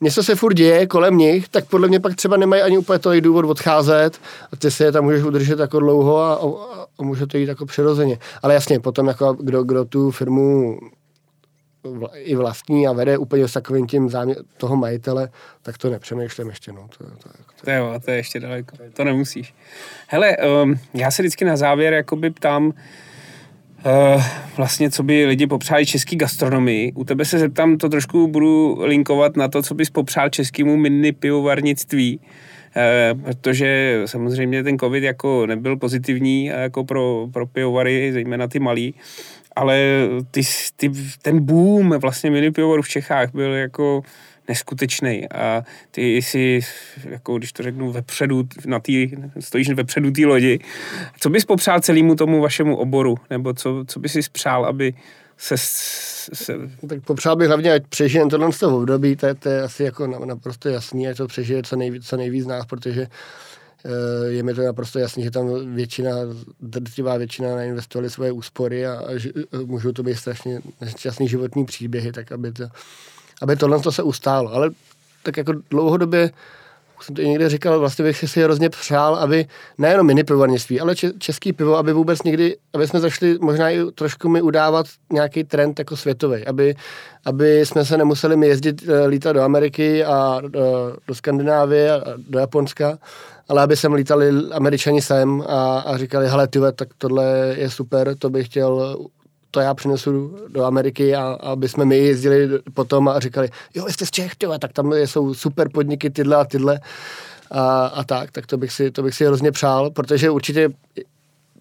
Něco se furt děje kolem nich, tak podle mě pak třeba nemají ani úplně tolik důvod odcházet a ty se je tam můžeš udržet jako dlouho a, a, a může to jít jako přirozeně. Ale jasně, potom jako kdo, kdo tu firmu i vlastní a vede úplně s takovým tím záměr toho majitele, tak to nepřemýšlím ještě. No. To, to, to, to, jo, to je ještě daleko. To nemusíš. Hele, um, já se vždycky na závěr jakoby ptám, vlastně, co by lidi popřáli český gastronomii. U tebe se zeptám, to trošku budu linkovat na to, co bys popřál českému mini pivovarnictví, uh, protože samozřejmě ten covid jako nebyl pozitivní jako pro, pro pivovary, zejména ty malý, ale ty, ty, ten boom vlastně mini pivovarů v Čechách byl jako neskutečný a ty si, jako když to řeknu, vepředu, na tý, stojíš vepředu té lodi. Co bys popřál celému tomu vašemu oboru? Nebo co, co bys si spřál, aby se, se... Tak popřál bych hlavně, ať přežije tohle z toho období, to je, to je asi jako naprosto jasný, ať to přežije co nejvíc, co nejvíc z nás, protože eh, je mi to naprosto jasný, že tam většina, drtivá většina nainvestovali svoje úspory a, a že, můžou to být strašně nešťastný životní příběhy, tak aby to aby tohle to se ustálo. Ale tak jako dlouhodobě, už jsem to i někde říkal, vlastně bych si hrozně přál, aby nejenom mini pivovarnictví, ale český pivo, aby vůbec někdy, aby jsme zašli možná i trošku mi udávat nějaký trend jako světový, aby, aby jsme se nemuseli mi jezdit, eh, lítat do Ameriky a do, eh, do Skandinávie a do Japonska, ale aby sem lítali američani sem a, a říkali, hele, tyve, tak tohle je super, to bych chtěl to já přinesu do Ameriky a aby jsme my jezdili potom a říkali, jo, jste z Čech, tyhle, tak tam jsou super podniky tyhle a tyhle. A, a tak, tak to bych, si, to bych si hrozně přál, protože určitě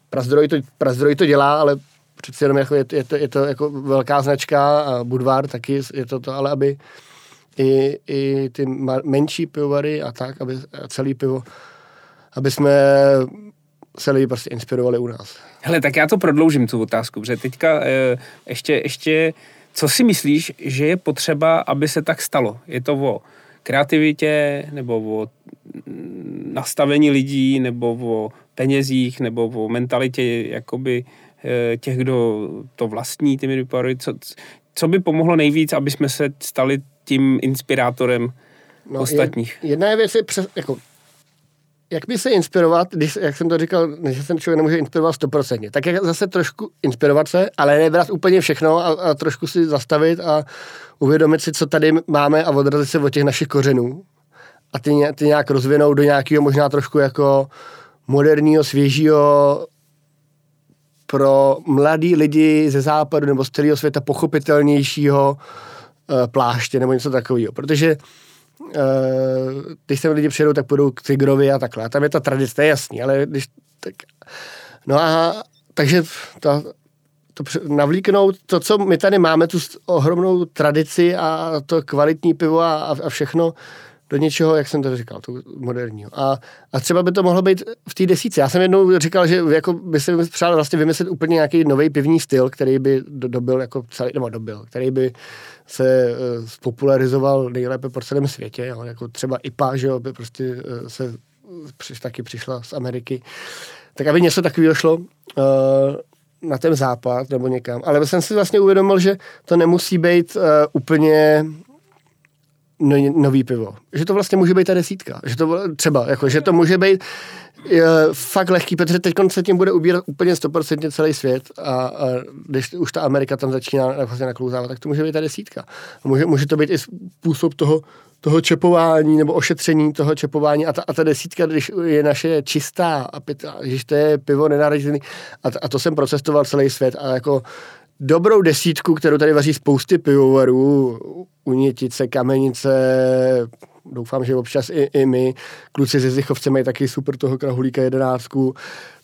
Prazdroj to, Prazdroj to dělá, ale přeci jenom jako je, je, to, je to jako velká značka a Budvar taky je to to, ale aby i, i ty menší pivovary a tak, aby a celý pivo, aby jsme se lidi prostě inspirovali u nás. Hele, tak já to prodloužím, tu otázku, protože teďka e, ještě, ještě, co si myslíš, že je potřeba, aby se tak stalo? Je to o kreativitě, nebo o nastavení lidí, nebo o penězích, nebo o mentalitě jakoby e, těch, kdo to vlastní, ty midipary, co, co by pomohlo nejvíc, aby jsme se stali tím inspirátorem no, ostatních? Jedna je věc, je přes, jako jak by se inspirovat, když, jak jsem to říkal, že se člověk nemůže inspirovat stoprocentně, tak jak zase trošku inspirovat se, ale nebrat úplně všechno a, a trošku si zastavit a uvědomit si, co tady máme a odrazit se od těch našich kořenů a ty, ty nějak rozvinout do nějakého možná trošku jako moderního, svěžího pro mladý lidi ze západu nebo z celého světa pochopitelnějšího uh, pláště nebo něco takového. Protože když sem lidi přijedou, tak půjdou k Tigrovi a takhle. A tam je ta tradice, to je jasný, ale když... Tak, no a takže to, to navlíknout to, co my tady máme, tu ohromnou tradici a to kvalitní pivo a, a všechno, do něčeho, jak jsem to říkal, to moderního. A, a třeba by to mohlo být v té desíce. Já jsem jednou říkal, že jako by se přál vlastně vymyslet úplně nějaký nový pivní styl, který by dobil jako celý, nebo dobil, který by se uh, spopularizoval nejlépe po celém světě, jo, jako třeba IPA, že jo, by prostě uh, se přiš, taky přišla z Ameriky. Tak aby něco takového šlo uh, na ten západ nebo někam. Ale jsem si vlastně uvědomil, že to nemusí být uh, úplně no, nový pivo. Že to vlastně může být ta desítka. Že to třeba, jako, že to může být je, fakt lehký, protože teď se tím bude ubírat úplně 100% celý svět a, a když už ta Amerika tam začíná vlastně naklouzávat, tak to může být ta desítka. Může, může to být i způsob toho, toho čepování nebo ošetření toho čepování a ta, a ta desítka, když je naše čistá a pitá, když to je pivo nenaražený a, a to jsem procestoval celý svět a jako dobrou desítku, kterou tady vaří spousty pivovarů, Unětice, Kamenice, doufám, že občas i, i my, kluci ze Zichovce mají taky super toho krahulíka jedenáctku,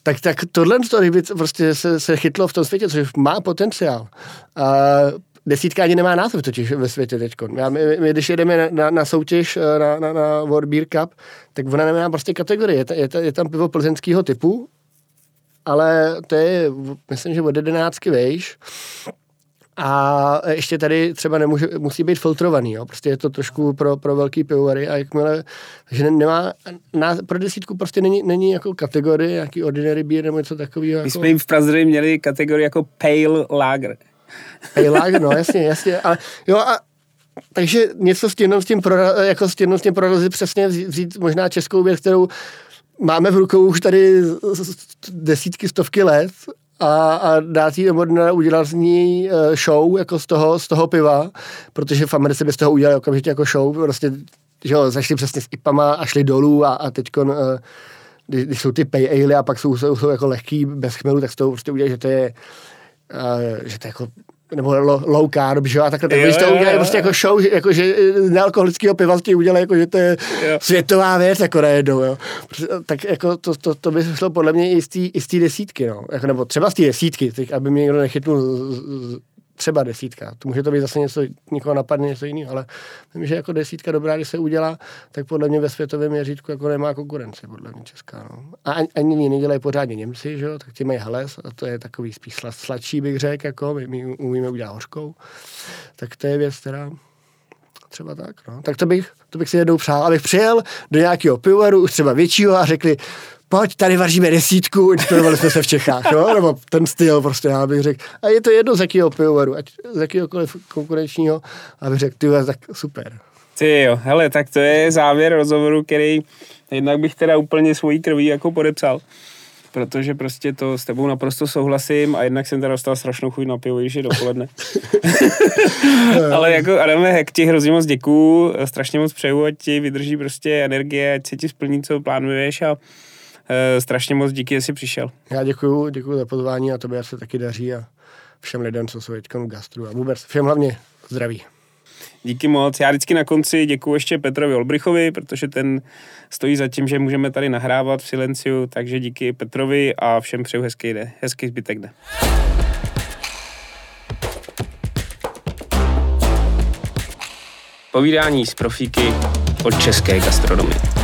tak, tak tohle to kdyby prostě se, se chytlo v tom světě, což má potenciál. A desítka ani nemá název totiž ve světě teď. My, my, když jedeme na, na soutěž eh, na, na, na World Beer Cup, tak ona nemá prostě kategorii. Je, je, je tam pivo plzeňského typu, ale to je, myslím, že od jedenáctky vejš. A ještě tady třeba nemůže, musí být filtrovaný, jo. prostě je to trošku pro, pro velký pivovary a jakmile, takže nemá, na, pro desítku prostě není, není jako kategorie, nějaký ordinary beer nebo něco takového. My jako... jsme jim v Praze měli kategorii jako pale lager. Pale lager, no jasně, jasně, ale jo a takže něco s tím, s tím, pro, jako s tím, s tím prorazit přesně vzít, vzít možná českou věc, kterou máme v rukou už tady desítky, stovky let a, a dát jí nebo udělat z ní eh, show jako z toho, z toho piva, protože v Americe by z toho udělali okamžitě jako show, prostě, že jo, zašli přesně s IPama a šli dolů a, a teď eh, když, když, jsou ty pay ale a pak jsou, jsou, jsou jako lehký bez chmelu, tak z toho prostě udělají, že to je uh, že to je jako nebo low carb, že jo, a takhle, tak když to udělají prostě jako show, že, jako, že nealkoholického piva ti udělají, jako, že to je jo. světová věc, jako najednou, jo. Tak jako to, to, to by šlo podle mě i z té desítky, no. Jako, nebo třeba z té desítky, tak, aby mě někdo nechytnul třeba desítka. To může to být zase něco, někoho napadne něco jiného, ale myslím, že jako desítka dobrá, když se udělá, tak podle mě ve světovém měřítku jako nemá konkurence, podle mě česká. No. A ani, ani ji nedělají pořádně Němci, že tak ti mají Hales a to je takový spíš sladší, bych řekl, jako my, my umíme udělat hořkou. Tak to je věc, která třeba tak, no. Tak to bych, to bych si jednou přál, abych přijel do nějakého pivovaru, už třeba většího a řekli, pojď, tady vaříme desítku, inspirovali jsme se v Čechách, no? nebo ten styl prostě, já bych řekl. A je to jedno z jakého pivovaru, ať z jakéhokoliv konkurenčního, a bych řekl, ty tak super. Ty jo, hele, tak to je závěr rozhovoru, který jednak bych teda úplně svojí krví jako podepsal protože prostě to s tebou naprosto souhlasím a jednak jsem teda dostal strašnou chuť na pivo, již je dopoledne. Ale jako Adame, jak ti hrozně moc děkuju, strašně moc přeju, ať ti vydrží prostě energie, ať se ti splní, co plánuješ a strašně moc díky, že jsi přišel. Já děkuju, děkuju za pozvání a tobě se taky daří a všem lidem, co jsou teď v gastru a vůbec všem hlavně zdraví. Díky moc. Já vždycky na konci děkuji ještě Petrovi Olbrichovi, protože ten stojí za tím, že můžeme tady nahrávat v silenciu, takže díky Petrovi a všem přeju hezký, den, hezký zbytek dne. Povídání z profíky od české gastronomie.